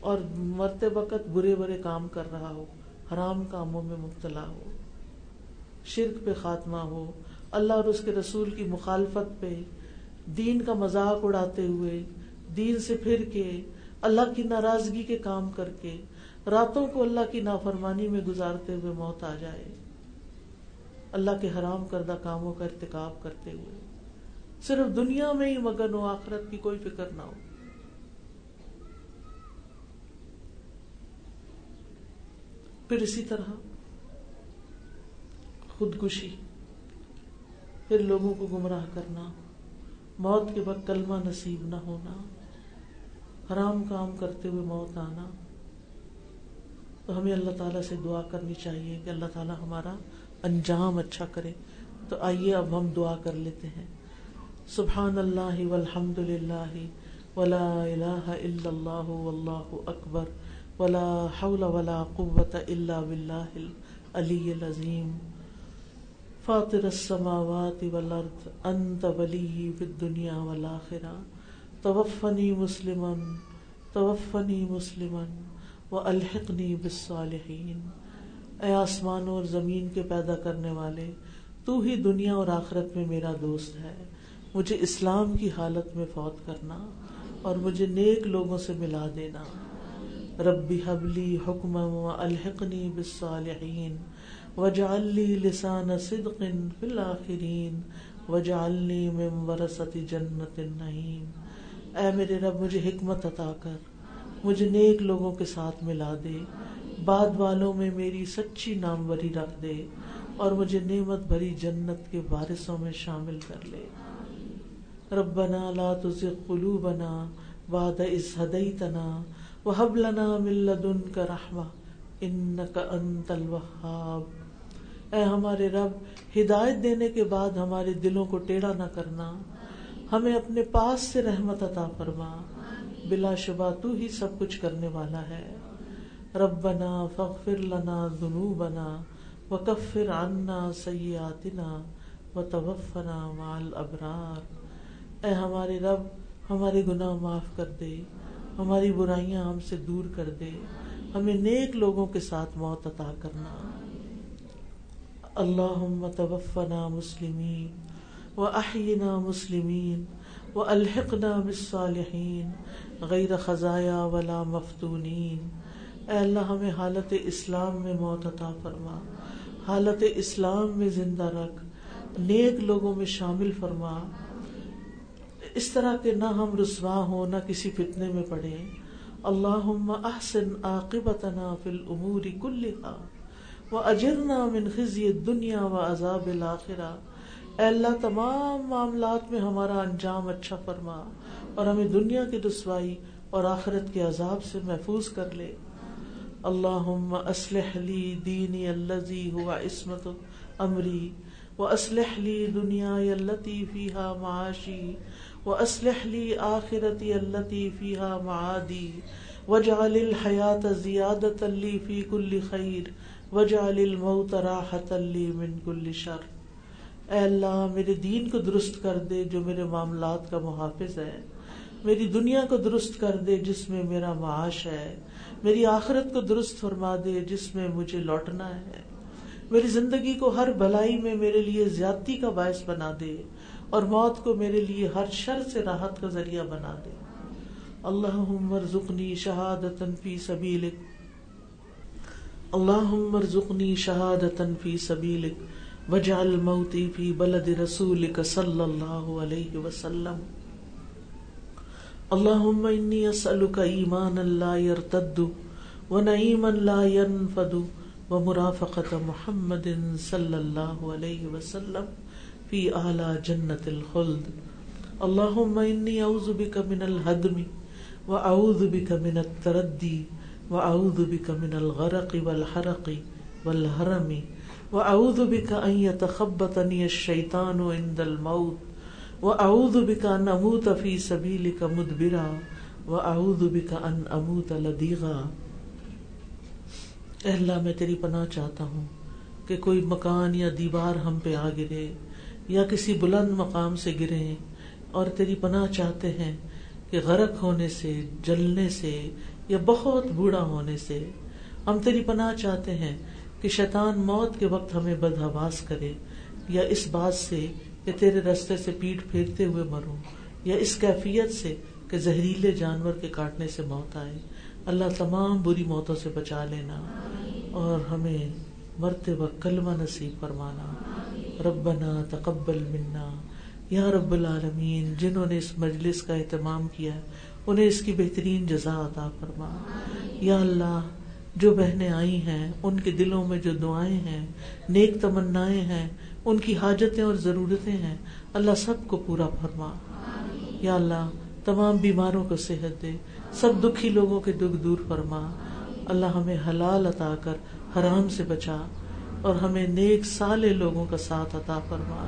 اور مرتے وقت برے برے کام کر رہا ہو، حرام کاموں میں مبتلا ہو، شرک پہ خاتمہ ہو، اللہ اور اس کے رسول کی مخالفت پہ، دین کا مذاق اڑاتے ہوئے، دین سے پھر کے، اللہ کی ناراضگی کے کام کر کے، راتوں کو اللہ کی نافرمانی میں گزارتے ہوئے موت آ جائے۔ اللہ کے حرام کردہ کاموں کا ارتکاب کرتے ہوئے۔ صرف دنیا میں ہی مگن ہو آخرت کی کوئی فکر نہ ہو۔ پھر اسی طرح خودکشی، پھر لوگوں کو گمراہ کرنا، موت کے وقت کلمہ نصیب نہ ہونا، حرام کام کرتے ہوئے موت آنا۔ تو ہمیں اللہ تعالیٰ سے دعا کرنی چاہیے کہ اللہ تعالیٰ ہمارا انجام اچھا کرے، تو آئیے اب ہم دعا کر لیتے ہیں۔ سبحان اللہ والحمد للہ ولا الہ الا اللہ واللہ اکبر ولا حول ولا قوة الا باللہ العلی العظیم۔ فاطر السماوات والارض، انت ولی فی الدنیا والآخرہ۔ توفنی مسلما توفنی مسلما والحقنی بالصالحین۔ اے آسمان اور زمین کے پیدا کرنے والے، تو ہی دنیا اور آخرت میں میرا دوست ہے۔ مجھے اسلام کی حالت میں فوت کرنا اور مجھے نیک لوگوں سے ملا دینا۔ ربی حبلی حکم و الحقنی بالصالحین وجعلی لسان صدق فی الاخرین وجعلنی من ورثت جنت النعیم۔ اے میرے رب، مجھے حکمت عطا کر، مجھے نیک لوگوں کے ساتھ ملا دے۔ بعد والوں میں میری سچی ناموری رکھ دے اور مجھے نعمت بھری جنت کے وارثوں میں شامل کر لے۔ ربنا لا تزغ قلوبنا بعد اذ هديتنا وهب لنا من لدنك رحمة انك انت الوهاب اے ہمارے رب، ہدایت دینے کے بعد ہمارے دلوں کو ٹیڑھا نہ کرنا، ہمیں اپنے پاس سے رحمت عطا فرما۔ بلا شبہ تو ہی سب کچھ کرنے والا ہے۔ ربنا فاغفر لنا ذنوبنا وکفر عنا سیئاتنا وتوفنا مع الابرار۔ اے ہمارے رب، ہمارے گناہ معاف کر دے، ہماری برائیاں ہم سے دور کر دے، ہمیں نیک لوگوں کے ساتھ موت عطا کرنا۔ اللهم توفنا مسلمين وأحينا مسلمين وألحقنا بالصالحين غیر خزایا ولا مفتونین۔ اے اللہ، ہمیں حالت اسلام میں موت عطا فرما۔ حالت اسلام میں زندہ رکھ۔ نیک لوگوں میں شامل فرما۔ اس طرح کے نہ ہم رسوا ہوں، نہ کسی فتنے میں پڑے اللہم احسن عاقبتنا فی الامور کلها وہ اجرنا من خزی دنیا و عذاب الآخرہ اے اللہ، تمام معاملات میں ہمارا انجام اچھا فرما۔ اور ہمیں دنیا کی رسوائی اور آخرت کے عذاب سے محفوظ کر لے۔ اللہم اسلح لی دینی اللذی ہوا عصمت امری و اسلح لی دنیا اللتی فیہا معاشی و اسلح لی آخرتی اللتی فیہا معادی وجعل الحیات زیادت لی فی کل خیر الموت راحت لی من کل شر۔ اے اللہ، میرے دین کو درست کر دے جو میرے معاملات کا محافظ ہے۔ میری دنیا کو درست کر دے جس میں میرا معاش ہے۔ میری آخرت کو درست فرما دے جس میں مجھے لوٹنا ہے۔ میری زندگی کو ہر بھلائی میں میرے لیے زیادتی کا باعث بنا دے اور موت کو میرے لیے ہر شر سے راحت کا ذریعہ بنا دے۔ اللہ ارزقنی شہادت فی سبیلک۔ اللہ ارزقنی شہادت فی سبیلک۔ وجعل موتی فی بلد رسولک صلی اللہ علیہ وسلم۔ اللهم انی اسألک ایمانا لا يرتد ونعیما لا ينفد ومرافقت محمد صلی اللہ علیہ وسلم فی اعلی جنت الخلد. اللهم انی اعوذ بک من الهدم واعوذ بک من التردی واعوذ بک من الغرق والحرق والهرم واعوذ بک ان يتخبطنی الشیطان عند الموت وہ اعود بکا ان اموت فی سبیل کا مدبرا وہ اعود بکا ان اموت لدیغا اللہ، میں تیری پناہ چاہتا ہوں کہ کوئی مکان یا دیوار ہم پہ آ گرے یا کسی بلند مقام سے گرے اور تیری پناہ چاہتے ہیں کہ غرق ہونے سے، جلنے سے یا بہت بوڑھا ہونے سے۔ ہم تیری پناہ چاہتے ہیں کہ شیطان موت کے وقت ہمیں بدہواس کرے یا اس بات سے کہ تیرے رستے سے پیٹ پھیرتے ہوئے مروں یا اس کیفیت سے کہ زہریلے جانور کے کاٹنے سے موت آئے۔ اللہ تمام بری موتوں سے بچا لینا اور ہمیں مرتے وقت کلمہ نصیب فرمانا۔ ربنا تقبل منا۔ یا رب العالمین، جنہوں نے اس مجلس کا اہتمام کیا، انہیں اس کی بہترین جزا عطا فرما۔ یا اللہ، جو بہنیں آئی ہیں، ان کے دلوں میں جو دعائیں ہیں، نیک تمنائیں ہیں ان کی حاجتیں اور ضرورتیں ہیں۔ اللہ سب کو پورا فرما۔ یا اللہ تمام بیماروں کو صحت دے۔ سب دکھی لوگوں کے دکھ دور فرما۔ اللہ ہمیں حلال عطا کر حرام سے بچا۔ اور ہمیں نیک سالے لوگوں کا ساتھ عطا فرما۔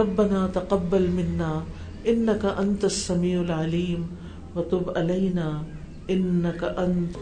ربنا تقبل منا انك انت السميع العليم وتب علينا انك انت